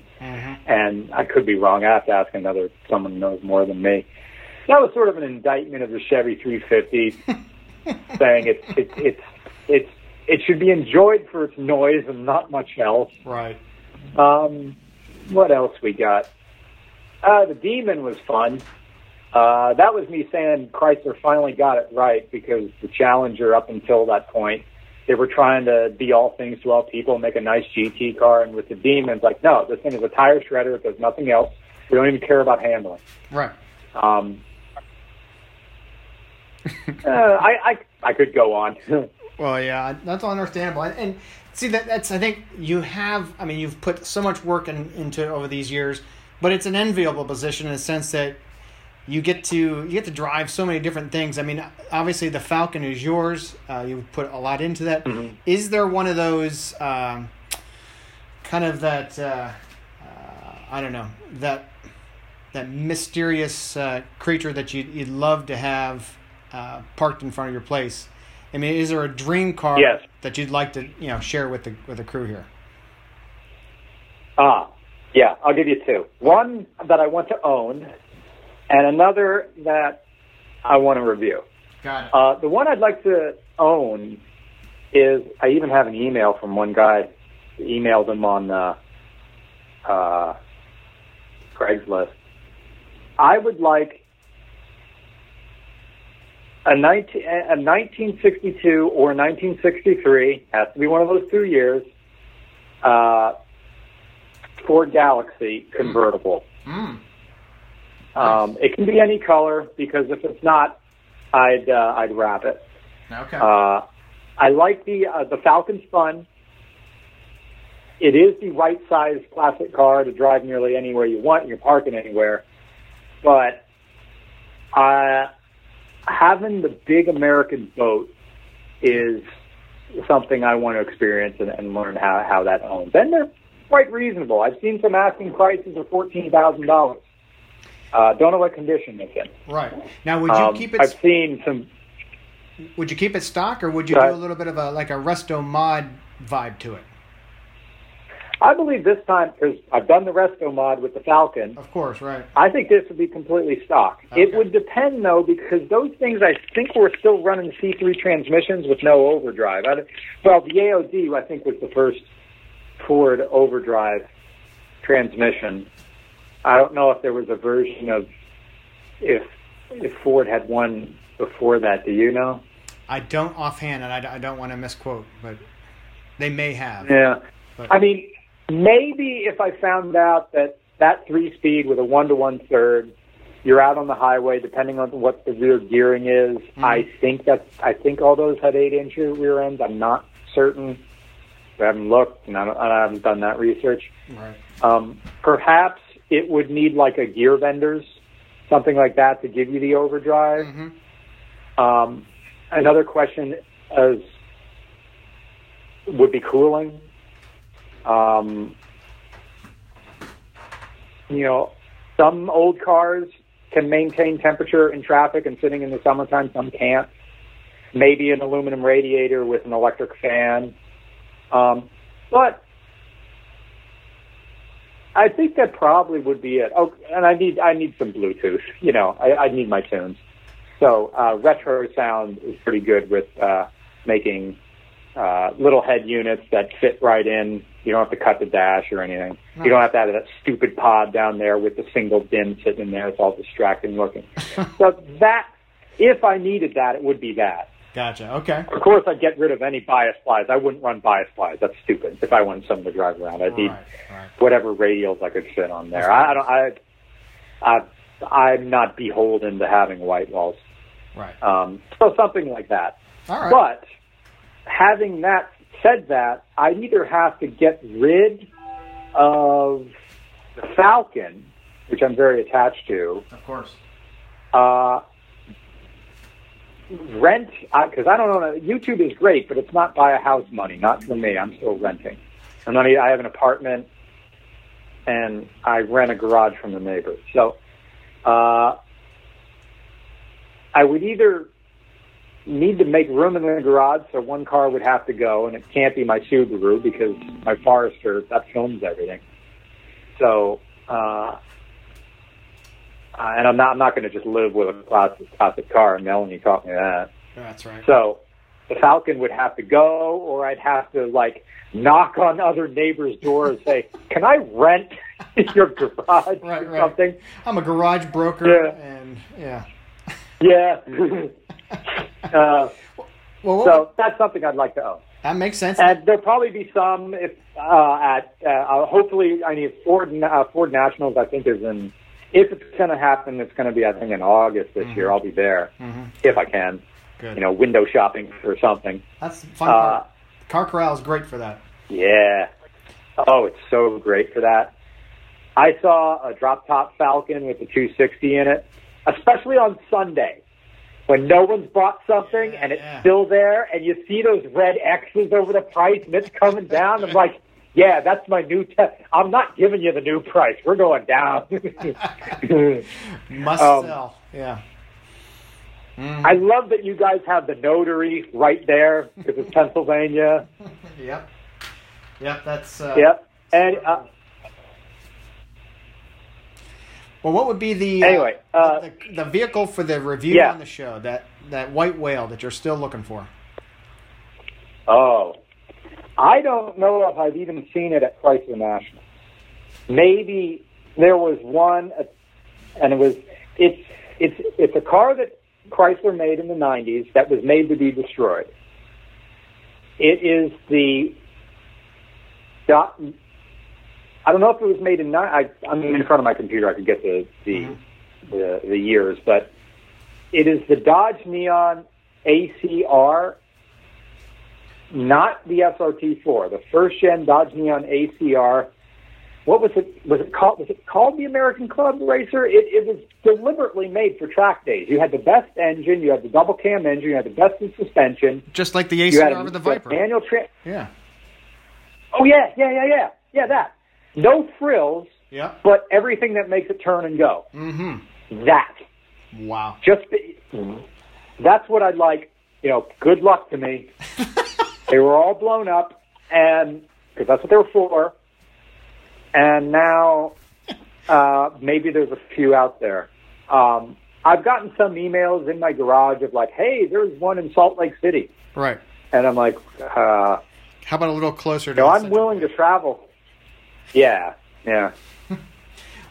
Speaker 4: And I could be wrong. I have to ask another someone who knows more than me. That was sort of an indictment of the Chevy 350, saying it's it, it's it's it should be enjoyed for its noise and not much else.
Speaker 1: right.
Speaker 4: Um, what else we got? Uh, the Demon was fun. Uh, that was me saying Chrysler finally got it right because the Challenger, up until that point, they were trying to be all things to all people, make a nice GT car, and with the Demon, it's like, no, this thing is a tire shredder. It does nothing else. We don't even care about handling.
Speaker 1: Right.
Speaker 4: Um, uh, I, I I could go on.
Speaker 1: Well, yeah, that's understandable. And, and see that that's I think you have. I mean, you've put so much work in, into it over these years, but it's an enviable position in the sense that you get to you get to drive so many different things. I mean, obviously the Falcon is yours. Uh, you put a lot into that. Is there one of those um, kind of that uh, uh, I don't know that that mysterious uh, creature that you'd, you'd love to have uh, parked in front of your place? I mean, is there a dream car
Speaker 4: Yes.
Speaker 1: that you'd like to you know share with the with the crew here?
Speaker 4: Ah, yeah, I'll give you two. One that I want to own, and another that I want to review.
Speaker 1: Got it.
Speaker 4: Uh, the one I'd like to own is I even have an email from one guy. Emailed him on uh, uh, Craigslist. I would like a, 19, a 1962 or 1963, has to be one of those two years, uh, Ford Galaxie convertible.
Speaker 1: Mm.
Speaker 4: Um, it can be any color because if it's not, I'd uh, I'd wrap it.
Speaker 1: Okay.
Speaker 4: Uh, I like the uh, the Falcon's fun. It is the right size classic car to drive nearly anywhere you want. You're parking anywhere, but uh, having the big American boat is something I want to experience and, and learn how how that owns. And they're quite reasonable. I've seen some asking prices of fourteen thousand dollars. Uh, don't know what condition it's in.
Speaker 1: right. Now, would you
Speaker 4: Um,
Speaker 1: keep it?
Speaker 4: I've seen some.
Speaker 1: Would you keep it stock, or would you
Speaker 4: Go
Speaker 1: do a little bit of a like a resto mod vibe to it?
Speaker 4: I believe this time because I've done the resto mod with the Falcon.
Speaker 1: Of course, right.
Speaker 4: I think this would be completely stock.
Speaker 1: Okay.
Speaker 4: It would depend though, because those things I think were still running C3 transmissions with no overdrive. I, well, the AOD I think was the first Ford overdrive transmission. I don't know if there was a version of if if Ford had one before that. Do you know?
Speaker 1: I don't offhand, and I, I don't want to misquote, but they may have.
Speaker 4: Yeah.
Speaker 1: But-
Speaker 4: I mean, maybe if I found out that that three speed with a one to one third, you're out on the highway, depending on what the rear gearing is. I think that I think all those had eight inch rear ends. I'm not certain. I haven't looked, and I, don't, I haven't done that research.
Speaker 1: Right.
Speaker 4: Um, perhaps it would need like a gear vendors, something like that, to give you the overdrive.
Speaker 1: Mhm.
Speaker 4: Um, another question is would be cooling. Um, you know, some old cars can maintain temperature in traffic and sitting in the summertime. Some can't. Maybe an aluminum radiator with an electric fan. Um, but I think that probably would be it. Oh, and I need I need some Bluetooth. You know, I, I need my tunes. So uh, retro sound is pretty good with uh, making uh, little head units that fit right in. You don't have to cut the dash or anything. You don't have to have that stupid pod down there with the single DIN sitting in there. It's all distracting looking. so that, if I needed that, it would be that.
Speaker 1: Gotcha. Okay.
Speaker 4: Of course, I'd get rid of any bias plies. I wouldn't run bias plies. That's stupid. If I wanted something to drive around, I'd need
Speaker 1: Right. Right.
Speaker 4: whatever radials I could fit on there. I, I don't. I, I, I'm not beholden to having white walls.
Speaker 1: Right.
Speaker 4: Um, so something like that.
Speaker 1: All right.
Speaker 4: But having that said, that I either have to get rid of the Falcon, which I'm very attached to,
Speaker 1: of course.
Speaker 4: uh, rent because I don't know. YouTube is great, but it's not buy a house money. Not for me. I'm still renting. I'm not. I have an apartment, and I rent a garage from the neighbor. So, uh, I would either need to make room in the garage, so one car would have to go, and it can't be my Subaru because my Forester that films everything. So. Uh, uh, and I'm not I'm not going to just live with a classic classic car. Melanie taught me that.
Speaker 1: That's right.
Speaker 4: So the Falcon would have to go, or I'd have to like knock on other neighbors' doors and say, "Can I rent your garage
Speaker 1: Right,
Speaker 4: or
Speaker 1: right.
Speaker 4: something?"
Speaker 1: I'm a garage broker,
Speaker 4: Yeah.
Speaker 1: and yeah.
Speaker 4: Yeah. uh,
Speaker 1: Well,
Speaker 4: so that's something I'd like to own.
Speaker 1: that makes sense.
Speaker 4: And there'll probably be some if uh, at uh, uh, hopefully I need Ford uh, Ford Nationals. I think is in if it's going to happen, it's going to be I think in August this year. I'll be there
Speaker 1: Mhm.
Speaker 4: if I can.
Speaker 1: Good.
Speaker 4: You know, window shopping or something.
Speaker 1: That's fun
Speaker 4: uh.
Speaker 1: Car Corral is great for that.
Speaker 4: Yeah. Oh, it's so great for that. I saw a drop top Falcon with the 260 in it, especially on Sunday when no one's bought something and it's
Speaker 1: Yeah.
Speaker 4: still there and you see those red X's over the price and it's coming down. I'm like, yeah, that's my new test. I'm not giving you the new price. We're going down.
Speaker 1: Must
Speaker 4: Um,
Speaker 1: sell. Yeah.
Speaker 4: I love that you guys have the notary right there because it's Pennsylvania.
Speaker 1: Yep. Yep. That's. Uh,
Speaker 4: Yep. And uh,
Speaker 1: Well, what would be the uh,
Speaker 4: Anyway, uh,
Speaker 1: the, the vehicle for the review
Speaker 4: Yeah.
Speaker 1: on the show? That that white whale that you're still looking for.
Speaker 4: Oh, I don't know if I've even seen it at Chrysler National. Maybe there was one, and it was it's it's it's a car that Chrysler made in the '90s that was made to be destroyed. It is the dot. I don't know if it was made in. I, I'm in front of my computer. I could get the the, mm-hmm. the the years, but it is the Dodge Neon ACR, not the SRT4, the first gen Dodge Neon ACR. What was it? Was it called? Was it called the American Club Racer? It, it was deliberately made for track days. You had the best engine, you had the double cam engine, you had the best in suspension.
Speaker 1: Just like the ACR with the Viper.
Speaker 4: manual tra-
Speaker 1: Yeah.
Speaker 4: Oh yeah, yeah, yeah, yeah, yeah. That. No frills,
Speaker 1: Yeah.
Speaker 4: but everything that makes it turn and go.
Speaker 1: Mm-hmm.
Speaker 4: That.
Speaker 1: Wow.
Speaker 4: Just that's what I'd like. You know, good luck to me. they were all blown up, and because that's what they were for. And now, uh, maybe there's a few out there. Um, I've gotten some emails in my garage of like, "Hey, there's one in Salt Lake City,"
Speaker 1: Right.
Speaker 4: and I'm like, uh,
Speaker 1: How about a little closer to
Speaker 4: "No, I'm willing to travel." Yeah, yeah.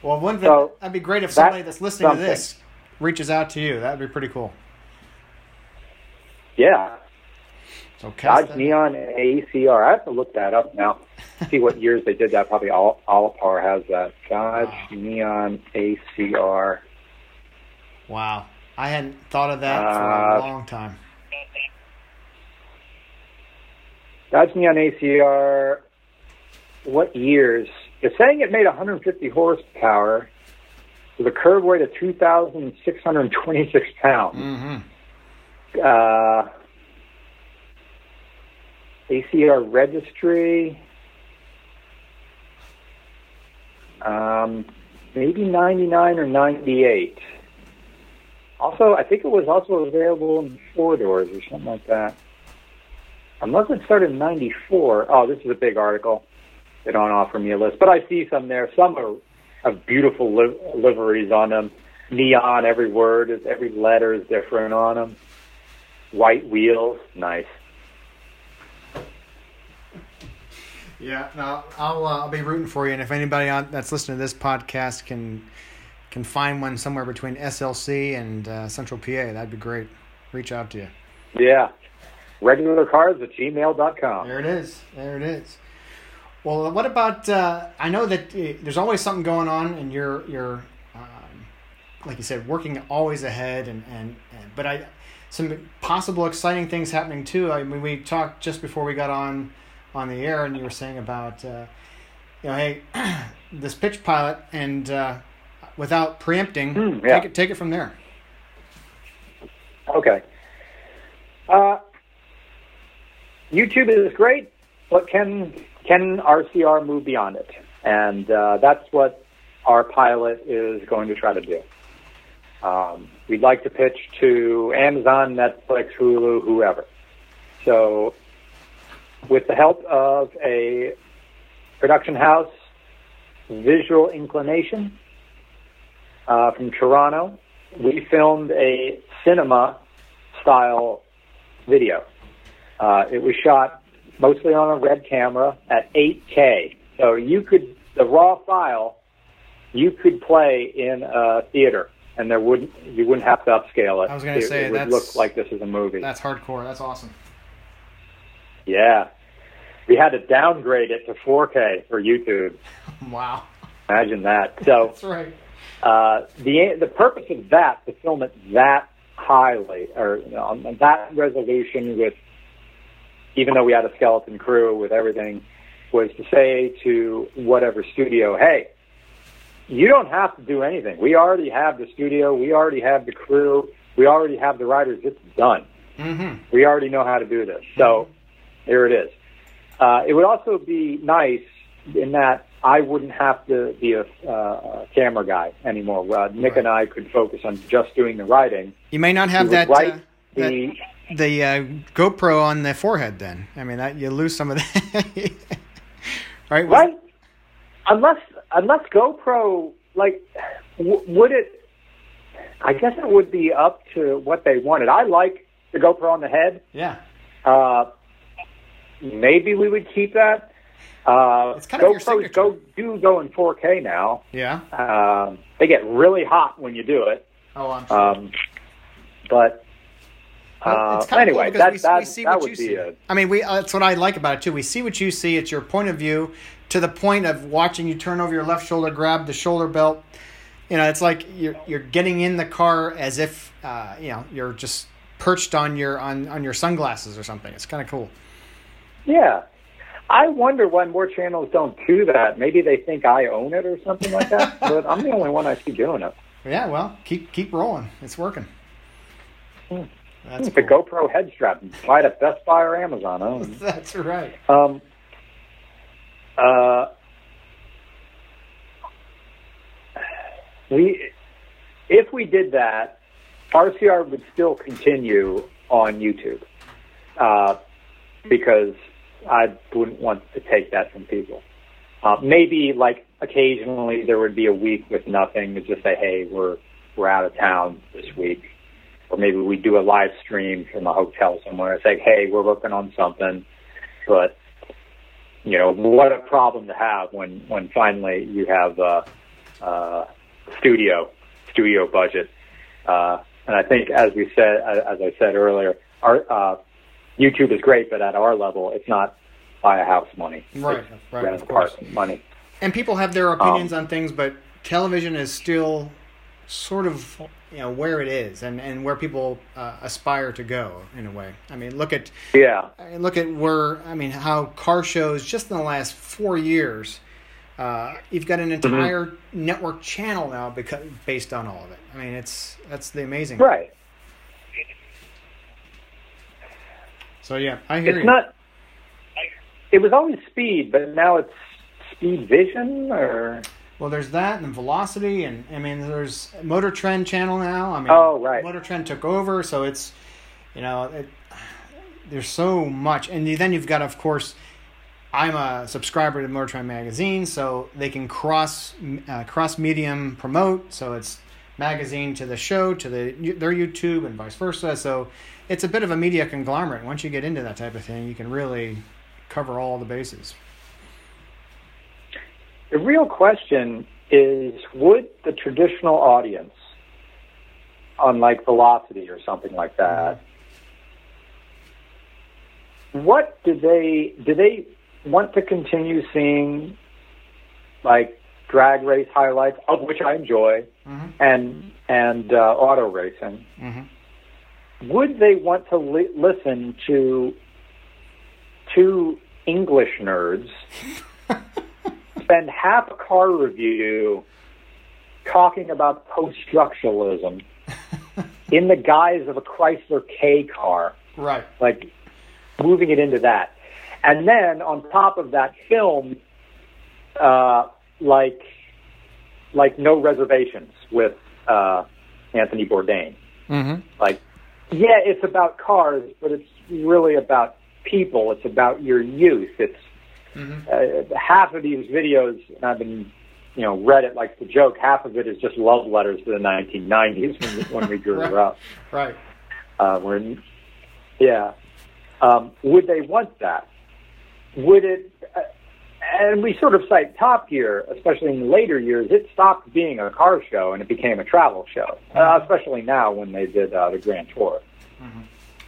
Speaker 1: Well, one thing,
Speaker 4: So,
Speaker 1: that'd be great if
Speaker 4: that's
Speaker 1: somebody that's listening
Speaker 4: something.
Speaker 1: to this reaches out to you. That'd be pretty cool.
Speaker 4: Yeah,
Speaker 1: So
Speaker 4: Dodge
Speaker 1: that-
Speaker 4: Neon ACR. I have to look that up now. See what years they did that. Probably all Allpar has that. Dodge Neon ACR.
Speaker 1: Wow. I hadn't thought of that for
Speaker 4: Uh,
Speaker 1: a long time.
Speaker 4: Dodge Neon ACR. What years? It's saying it made 150 horsepower with a curb weight of 2,626 pounds.
Speaker 1: Mm-hmm.
Speaker 4: Uh, ACR registry. Um, maybe 99 or 98. Also, I think it was also available in four doors or something like that. Unless it started in 94. Oh, this is a big article. They don't offer me a list, but I see some there. Some are have beautiful li- liveries on them. Neon, every word is, every letter is different on them. White wheels, nice.
Speaker 1: Yeah, no, I'll uh, I'll be rooting for you, and if anybody on, that's listening to this podcast can can find one somewhere between SLC and uh, Central PA, that'd be great. Reach out to you.
Speaker 4: Yeah. Regular cars at gmail.com.
Speaker 1: There it is. There it is. Well, what about? Uh, I know that uh, there's always something going on, and you're you're, um, like you said, working always ahead, and, and and but I some possible exciting things happening too. I mean, we talked just before we got on on the air, and you were saying about uh, you know, hey, this pitch pilot, and uh, without preempting,
Speaker 4: Mm, yeah.
Speaker 1: take it take it from there.
Speaker 4: Okay. Uh, YouTube is great, but can can RCR move beyond it? And uh, that's what our pilot is going to try to do. Um, we'd like to pitch to Amazon, Netflix, Hulu, whoever. So, with the help of a production house, Visual Inclination, uh, from Toronto, we filmed a cinema style video. Uh, it was shot mostly on a red camera at 8K. So you could, the raw file, you could play in a theater and there wouldn't, you wouldn't have to upscale it.
Speaker 1: I was gonna say,
Speaker 4: it would look like this is a movie.
Speaker 1: That's hardcore. That's awesome.
Speaker 4: Yeah. We had to downgrade it to 4K for YouTube.
Speaker 1: Wow,
Speaker 4: Imagine that. So,
Speaker 1: that's right.
Speaker 4: Uh, the the purpose of that to film it that highly or you know, on that resolution with even though we had a skeleton crew with everything was to say to whatever studio hey you don't have to do anything. We already have the studio. We already have the crew. We already have the writers. It's done.
Speaker 1: Mm-hmm.
Speaker 4: we already know how to do this. So here it is uh, it would also be nice in that I wouldn't have to be a, uh, camera guy anymore. Uh, Nick
Speaker 1: Right.
Speaker 4: and I could focus on just doing the writing.
Speaker 1: You may not have that. uh, that
Speaker 4: the
Speaker 1: the uh, GoPro on the forehead. Then I mean, that, you lose some of that. right?
Speaker 4: right unless unless GoPro like w- would it? I guess it would be up to what they wanted. I like the GoPro on the head.
Speaker 1: Yeah.
Speaker 4: Uh, maybe we would keep that. Uh,
Speaker 1: It's kind of your signature.
Speaker 4: go do go in 4K now.
Speaker 1: Yeah.
Speaker 4: Um, they get really hot when you do it.
Speaker 1: Oh, I'm sure.
Speaker 4: Um, but
Speaker 1: Well,
Speaker 4: uh,
Speaker 1: it's kinda
Speaker 4: anyway,
Speaker 1: cool because
Speaker 4: that,
Speaker 1: we,
Speaker 4: that,
Speaker 1: we see
Speaker 4: that
Speaker 1: what
Speaker 4: would
Speaker 1: you
Speaker 4: be
Speaker 1: see.
Speaker 4: a
Speaker 1: I mean, we uh, that's what I like about it too. We see what you see. It's your point of view to the point of watching you turn over your left shoulder, grab the shoulder belt. You know, it's like you're you're getting in the car as if uh, you know you're just perched on your on on your sunglasses or something. It's kind of cool.
Speaker 4: Yeah. I wonder why more channels don't do that. Maybe they think I own it or something like that. but I'm the only one I see doing it.
Speaker 1: Yeah, well, keep keep rolling. It's working. That's
Speaker 4: the
Speaker 1: cool.
Speaker 4: GoPro head strap. Buy it at Best Buy or Amazon. I don't.
Speaker 1: That's right.
Speaker 4: Um, uh, we, if we did that, RCR would still continue on YouTube uh, because I wouldn't want to take that from people. Uh, maybe like occasionally there would be a week with nothing to just say, "Hey, we're we're out of town this week," or maybe we do a live stream from a hotel somewhere. It's like, "Hey, we're working on something," but you know, what a problem to have when when finally you have a, a studio studio budget. Uh, and I think, as we said, as I said earlier, our uh, YouTube is great, but at our level, it's not buy a house money.
Speaker 1: Right,
Speaker 4: It's
Speaker 1: right,
Speaker 4: rent
Speaker 1: of
Speaker 4: an
Speaker 1: course.
Speaker 4: apartment money.
Speaker 1: And people have their opinions on things, but television is still sort of you know where it is and and where people uh, aspire to go in a way. I mean, look at
Speaker 4: Yeah,
Speaker 1: I mean, look at where I mean how car shows just in the last four years. Uh, you've got an entire network channel now because based on all of it. I mean, it's that's the amazing.
Speaker 4: right.
Speaker 1: So yeah, I hear
Speaker 4: It's
Speaker 1: you.
Speaker 4: not. It was always speed, but now it's speed vision or
Speaker 1: Well, there's that and velocity, and I mean, there's Motor Trend channel now. I mean,
Speaker 4: Oh, right.
Speaker 1: Motor Trend took over, so it's you know, it, there's so much, and then you've got, of course, I'm a subscriber to Motor Trend magazine, so they can cross uh, cross medium promote. So it's magazine to the show to the their YouTube and vice versa. So it's a bit of a media conglomerate. Once you get into that type of thing, you can really cover all the bases.
Speaker 4: The real question is would the traditional audience, on like Velocity or something like that, what do they do they want to continue seeing like drag race highlights, of which I enjoy,
Speaker 1: Mhm.
Speaker 4: and and uh, auto racing?
Speaker 1: Mhm.
Speaker 4: Would they want to li- listen to two English nerds spend half a car review talking about post-structuralism in the guise of a Chrysler K car,
Speaker 1: Right.
Speaker 4: like moving it into that. And then on top of that film, uh, like, like no reservations with, uh, Anthony Bourdain.
Speaker 1: Mm-hmm.
Speaker 4: Like, yeah, it's about cars, but it's really about people. It's about your youth. It's, uh, half of these videos, and I've been, you know, read it like the joke. Half of it is just love letters to the 1990s when, when we grew
Speaker 1: Right.
Speaker 4: up.
Speaker 1: Right.
Speaker 4: Uh, when, yeah, um, would they want that? Would it? Uh, and we sort of cite Top Gear, especially in later years. It stopped being a car show and it became a travel show. Uh, especially now when they did uh, the Grand Tour.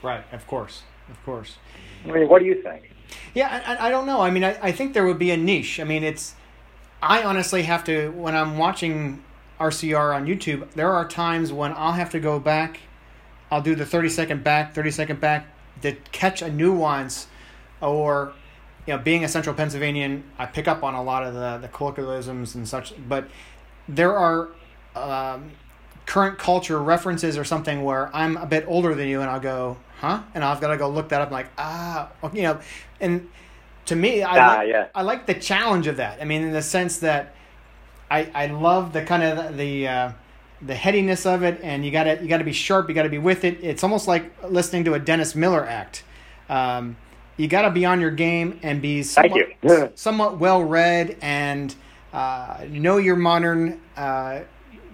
Speaker 1: Right. Of course. Of course.
Speaker 4: I mean, what do you think?
Speaker 1: Yeah, I, I- don't know. I mean, I, I think there would be a niche. I mean, it's. I honestly have to when I'm watching RCR on YouTube. There are times when I'll have to go back. I'll do the thirty second back, thirty second back to catch a nuance, or you know, being a Central Pennsylvanian, I pick up on a lot of the the colloquialisms and such. But there are um, current culture references or something where I'm a bit older than you, and I'll go, huh? And I've got to go look that up. I'm like, ah, you know, and to me, I
Speaker 4: Ah,
Speaker 1: like,
Speaker 4: yeah.
Speaker 1: I like the challenge of that. I mean, in the sense that I I love the kind of the uh, the headiness of it, and you gotta you gotta be sharp. You gotta be with it. It's almost like listening to a Dennis Miller act. Um, you gotta be on your game and be somewhat, somewhat well read and uh, know your modern uh,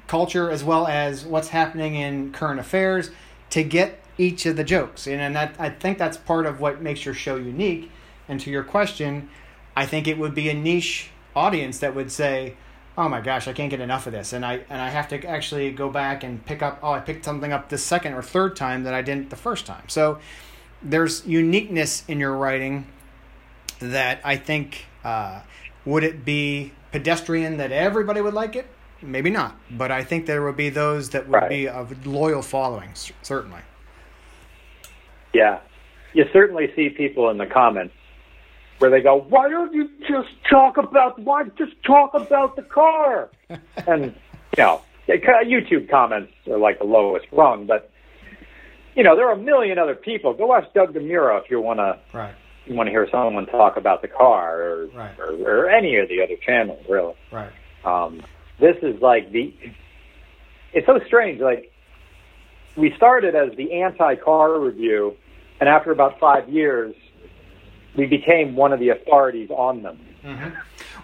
Speaker 1: culture as well as what's happening in current affairs to get each of the jokes. And, and that, I think that's part of what makes your show unique. And to your question, I think it would be a niche audience that would say, "Oh my gosh, I can't get enough of this," and I and I have to actually go back and pick up. Oh, I picked something up the second or third time that I didn't the first time. So there's uniqueness in your writing that I think uh, would it be pedestrian that everybody would like it? Maybe not, but I think there would be those that would
Speaker 4: Right.
Speaker 1: be of loyal following, certainly.
Speaker 4: Yeah, you certainly see people in the comments where they go, "Why don't you just talk about why just talk about the car?" and you know, YouTube comments are like the lowest rung, but you know, there are a million other people. Go watch Doug DeMuro if you want to.
Speaker 1: Right.
Speaker 4: You want to hear someone talk about the car, or,
Speaker 1: Right.
Speaker 4: or or any of the other channels, really.
Speaker 1: Right.
Speaker 4: Um, this is like the. It's so strange. Like we started as the anti-car review, and after about five years, we became one of the authorities on them.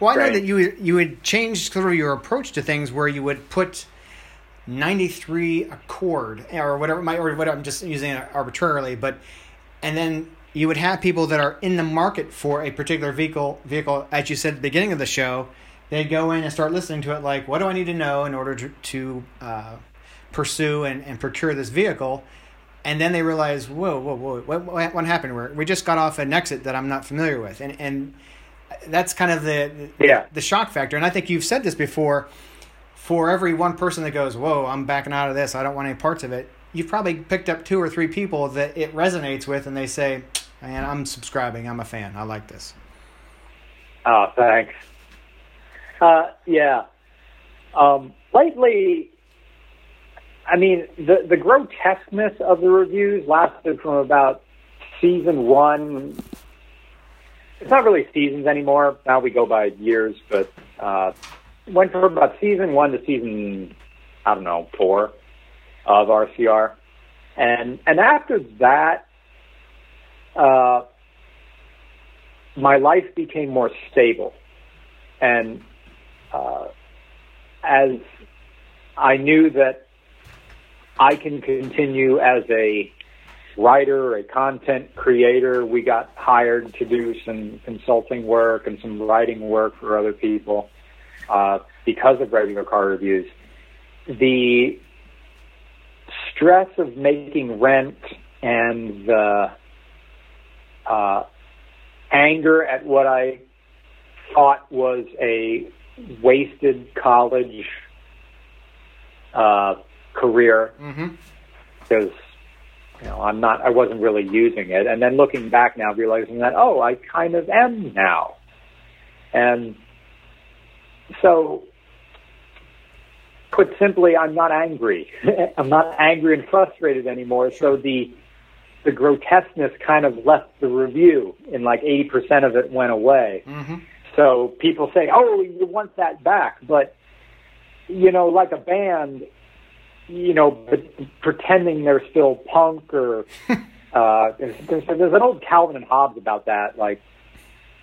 Speaker 1: Well, I know that you you would change sort of your approach to things where you would put 93 Accord or whatever my or what I'm just using it arbitrarily, but and then you would have people that are in the market for a particular vehicle vehicle as you said at the beginning of the show, they'd go in and start listening to it like what do I need to know in order to, to uh, pursue and, and procure this vehicle and then they realize, whoa, whoa, whoa, what, what, what happened? We're, we just got off an exit that I'm not familiar with, and and that's kind of the
Speaker 4: Yeah.
Speaker 1: the shock factor. And I think you've said this before. For every one person that goes, whoa, I'm backing out of this, I don't want any parts of it. You've probably picked up two or three people that it resonates with, and they say, man, I'm subscribing, I'm a fan, I like this.
Speaker 4: Oh, thanks. Uh, yeah. Um, lately, I mean, the the grotesqueness of the reviews lasted from about season one. It's not really seasons anymore. Now we go by years, but uh, went from about season one to season, I don't know, four of RCR, and and after that, uh, my life became more stable, and uh, as I knew that I can continue as a writer, a content creator. We got hired to do some consulting work and some writing work for other people uh, because of regular car reviews. The stress of making rent and the uh, anger at what I thought was a wasted college uh, career
Speaker 1: Mm-hmm.
Speaker 4: because you know I'm not I wasn't really using it, and then looking back now, realizing that oh I kind of am now, and so put simply, I'm not angry. I'm not angry and frustrated anymore. So the the grotesqueness kind of left the review, and like 80% of it went away.
Speaker 1: Mm-hmm.
Speaker 4: So people say, "Oh, you want that back," but you know, like a band, you know, p- pretending they're still punk or uh, there's, there's, there's an old Calvin and Hobbes about that. Like,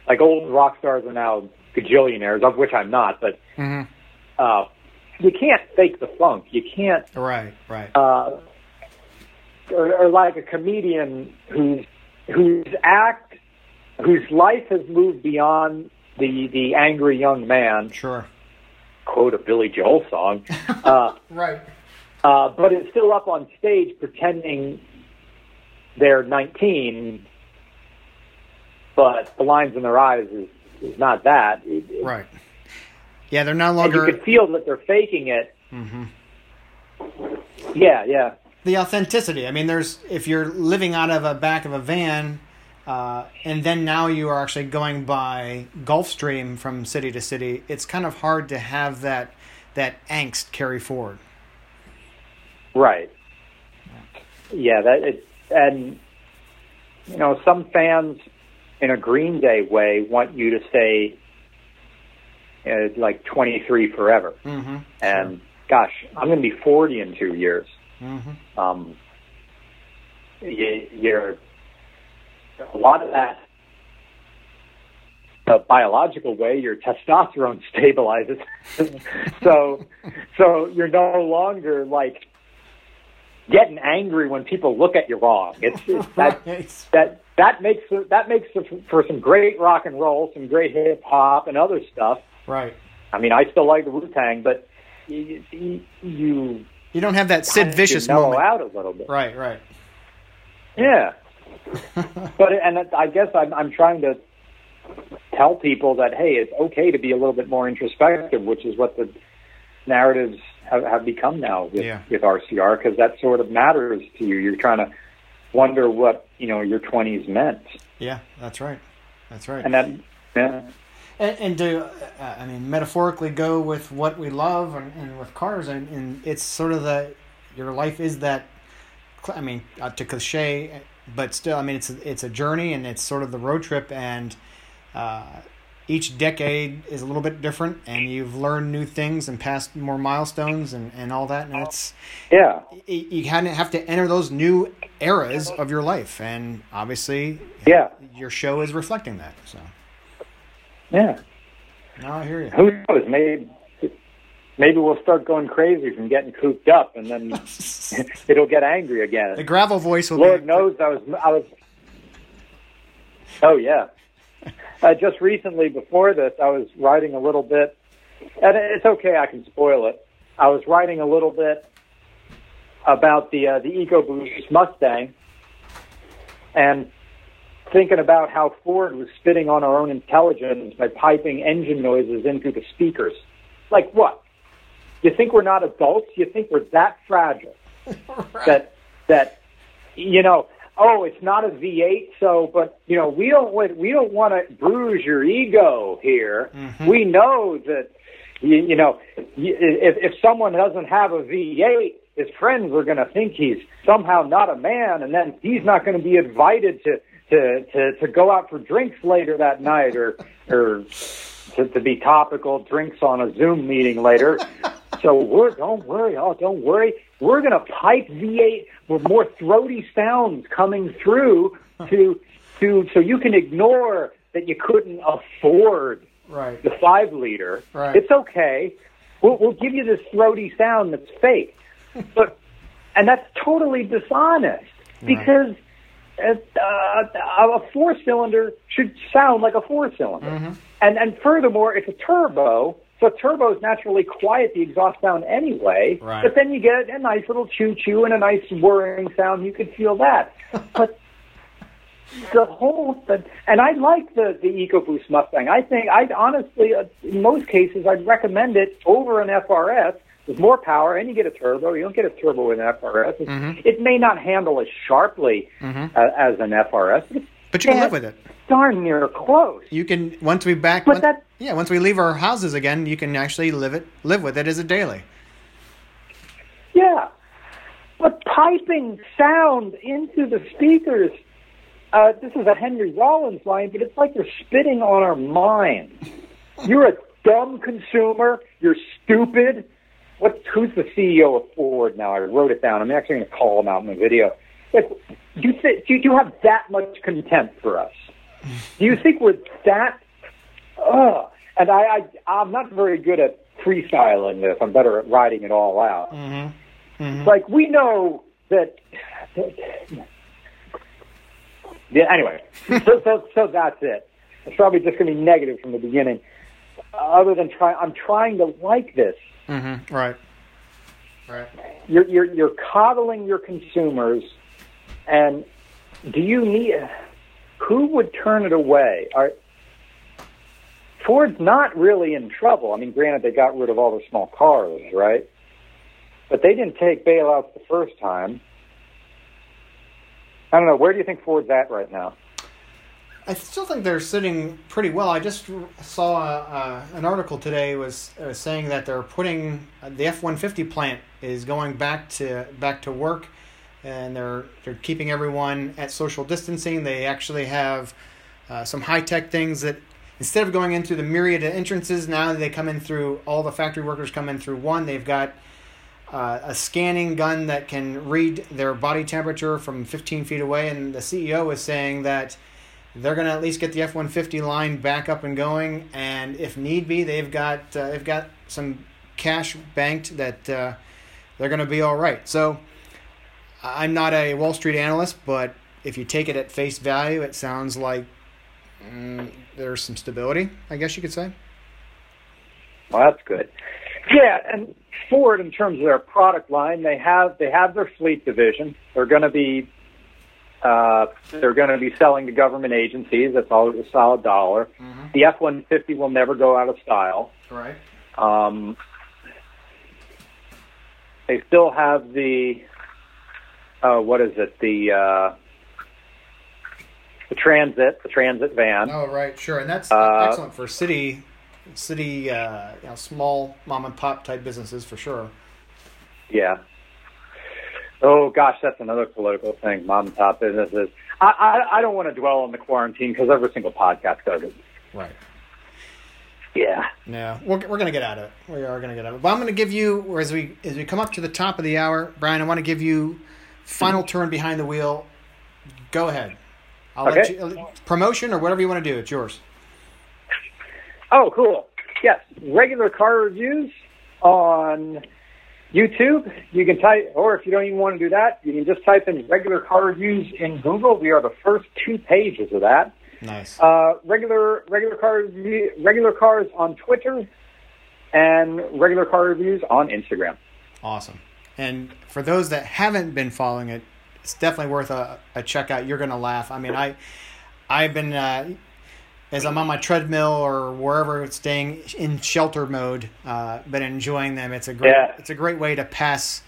Speaker 4: like old rock stars are now gajillionaires, of which I'm not, but
Speaker 1: Mm-hmm.
Speaker 4: uh, you can't fake the funk. You can't
Speaker 1: Right, right.
Speaker 4: uh, or, or like a comedian whose whose act, whose life has moved beyond the the angry young man.
Speaker 1: Sure.
Speaker 4: Quote a Billy Joel song, uh,
Speaker 1: Right.
Speaker 4: uh, but is still up on stage pretending they're 19, but the lines in their eyes is, is not that. It- it-
Speaker 1: Right. Yeah, they're no longer
Speaker 4: you can feel that they're faking it.
Speaker 1: Mm-hmm.
Speaker 4: Yeah, yeah.
Speaker 1: the authenticity. I mean, there's if you're living out of a back of a van, uh, and then now you are actually going by Gulfstream from city to city. It's kind of hard to have that that angst carry forward.
Speaker 4: Right. Yeah, that it, and you know some fans in a Green Day way want you to stay uh, like 23 forever.
Speaker 1: Mm-hmm.
Speaker 4: And gosh, I'm going to be 40 in two years.
Speaker 1: Mm-hmm.
Speaker 4: Um, you, you're a lot of that. The biological way, your testosterone stabilizes. so, so you're no longer like getting angry when people look at you wrong. It's, it's that
Speaker 1: Right.
Speaker 4: that that makes that makes for some great rock and roll, some great hip hop, and other stuff.
Speaker 1: Right.
Speaker 4: I mean, I still like the Wu Tang, but you, you, you
Speaker 1: don't have that Sid Vicious
Speaker 4: mellow
Speaker 1: moment.
Speaker 4: out a little bit.
Speaker 1: Right. Right.
Speaker 4: Yeah, but and I guess I'm I'm trying to tell people that hey, it's okay to be a little bit more introspective, which is what the narratives have, have become now with,
Speaker 1: Yeah.
Speaker 4: with RCR because that sort of matters to you. You're trying to wonder what you know your twenties meant.
Speaker 1: Yeah, that's right. That's right.
Speaker 4: And that, yeah.
Speaker 1: And, and to, uh, I mean, metaphorically go with what we love and, and with cars, and, and it's sort of the, your life is that, I mean, uh, to cliche, but still, I mean, it's a, it's a journey and it's sort of the road trip, and uh, each decade is a little bit different, and you've learned new things and passed more milestones and, and all that, and it's
Speaker 4: yeah,
Speaker 1: you, you kind of have to enter those new eras of your life, and obviously,
Speaker 4: yeah,
Speaker 1: your show is reflecting that. So
Speaker 4: yeah,
Speaker 1: no, I hear you.
Speaker 4: Who knows? Maybe maybe we'll start going crazy from getting cooped up, and then it'll get angry again.
Speaker 1: The gravel voice will.
Speaker 4: Lord
Speaker 1: be...
Speaker 4: knows I was I was. Oh yeah. Uh, just recently, before this, I was writing a little bit, and it's okay. I can spoil it. I was writing a little bit about the uh, the EcoBoost Mustang, and thinking about how Ford was spitting on our own intelligence by piping engine noises into the speakers. Like what? You think we're not adults? You think we're that fragile right. that that you know? Oh, it's not a V8, so but you know we don't want we don't want to bruise your ego here. Mm-hmm. We know that you, you know if if someone doesn't have a V8, his friends are going to think he's somehow not a man, and then he's not going to be invited to to to to go out for drinks later that night, or or to, to be topical drinks on a Zoom meeting later. so we're don't worry, oh don't worry, we're going to pipe V8 with more throaty sounds coming through to to so you can ignore that you couldn't afford
Speaker 1: right.
Speaker 4: the five liter.
Speaker 1: Right.
Speaker 4: It's okay. We'll, we'll give you this throaty sound that's fake, but and that's totally dishonest because uh, a four cylinder should sound like a four cylinder.
Speaker 1: Mm-hmm.
Speaker 4: And and furthermore, it's a turbo, so turbos naturally quiet the exhaust sound anyway.
Speaker 1: Right.
Speaker 4: But then you get a nice little choo choo and a nice whirring sound. You could feel that. but the whole thing, and I like the the EcoBoost Mustang. I think I honestly, uh, in most cases, I'd recommend it over an FRS with more power, and you get a turbo. You don't get a turbo with an FRS.
Speaker 1: Mm-hmm.
Speaker 4: It may not handle as sharply
Speaker 1: mm-hmm.
Speaker 4: uh, as an FRS,
Speaker 1: but you can live with it.
Speaker 4: Darn near close.
Speaker 1: You can once we back.
Speaker 4: But
Speaker 1: once,
Speaker 4: that,
Speaker 1: yeah, once we leave our houses again, you can actually live it, live with it as a daily.
Speaker 4: Yeah, but piping sound into the speakers. Uh, this is a Henry Rollins line, but it's like they're spitting on our minds. You're a dumb consumer. You're stupid what who's the CEO of Ford now? I wrote it down. I'm actually going to call him out in the video. Like, do you do you have that much contempt for us? Do you think we're that? Ugh. And I, I I'm not very good at freestyling this. I'm better at writing it all out.
Speaker 1: Mm-hmm. Mm-hmm.
Speaker 4: Like we know that. Yeah. Anyway, so, so so that's it. It's probably just going to be negative from the beginning. Other than try, I'm trying to like this
Speaker 1: Mm-hmm. Right. Right.
Speaker 4: You're, you're you're coddling your consumers, and do you need? Who would turn it away? Are Ford's not really in trouble. I mean, granted, they got rid of all the small cars, right? But they didn't take bailouts the first time. I don't know. Where do you think Ford's at right now?
Speaker 1: I still think they're sitting pretty well. I just saw uh, an article today was uh, saying that they're putting uh, the F one fifty plant is going back to back to work, and they're they're keeping everyone at social distancing. They actually have uh, some high tech things that instead of going in through the myriad of entrances, now they come in through all the factory workers come in through one. They've got uh, a scanning gun that can read their body temperature from 15 feet away, and the CEO is saying that they're going to at least get the F one fifty line back up and going, and if need be, they've got uh, they've got some cash banked that uh, they're going to be all right. So I'm not a Wall Street analyst, but if you take it at face value, it sounds like mm, there's some stability. I guess you could say.
Speaker 4: Well, that's good. Yeah, and Ford, in terms of their product line, they have they have their fleet division. They're going to be uh, they're going to be selling to government agencies. That's all a solid dollar.
Speaker 1: Mm-hmm.
Speaker 4: The F one fifty will never go out of style.
Speaker 1: Right.
Speaker 4: Um, they still have the uh, what is it? The uh, the Transit, the Transit van.
Speaker 1: Oh, right, sure, and that's
Speaker 4: Uh,
Speaker 1: excellent for city, city, uh, you know, small mom and pop type businesses for sure.
Speaker 4: Yeah. Oh gosh, that's another political thing. Mom and pop businesses. I I, I don't want to dwell on the quarantine because every single podcast does it.
Speaker 1: Right.
Speaker 4: Yeah.
Speaker 1: Yeah, we're, we're going to get out of it. We are going to get out of it. But I'm going to give you, as we as we come up to the top of the hour, Brian, I want to give you final turn behind the wheel. Go ahead. I'll let
Speaker 4: Okay.
Speaker 1: you promotion or whatever you want to do. It's yours.
Speaker 4: Oh, cool. Yes, regular car reviews on YouTube. You can type, or if you don't even want to do that, you can just type in regular car reviews in Google. We are the first two pages of that.
Speaker 1: Nice.
Speaker 4: Uh, regular regular car review, regular cars on Twitter, and regular car reviews on Instagram.
Speaker 1: Awesome. And for those that haven't been following it, it's definitely worth a, a check out. You're going to laugh. I mean, I, I've been, uh, as I'm on my treadmill or wherever, it's staying in shelter mode, uh, been enjoying them. It's a great,
Speaker 4: Yeah.
Speaker 1: it's a great way to pass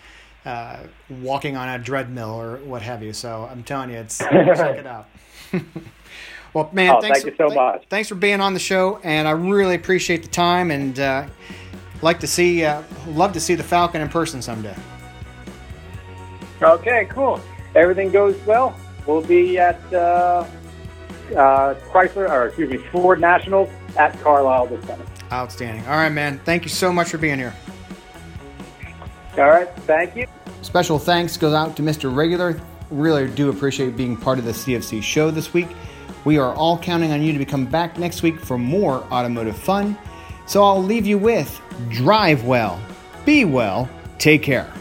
Speaker 1: uh, walking on a treadmill or what have you. So I'm telling you, it's check it out. well, man,
Speaker 4: Oh,
Speaker 1: thanks
Speaker 4: thank you so
Speaker 1: for,
Speaker 4: much.
Speaker 1: Thanks for being on the show, and I really appreciate the time and uh, like to see, uh, love to see the Falcon in person someday.
Speaker 4: Okay, cool. Everything goes well. We'll be at uh, uh, Chrysler, or excuse me, Ford Nationals at Carlisle this summer.
Speaker 1: Outstanding. All right, man. Thank you so much for being here.
Speaker 4: All right, thank you.
Speaker 1: Special thanks goes out to Mr. Regular. Really do appreciate being part of the CFC show this week. We are all counting on you to become back next week for more automotive fun. So I'll leave you with drive well, be well, take care.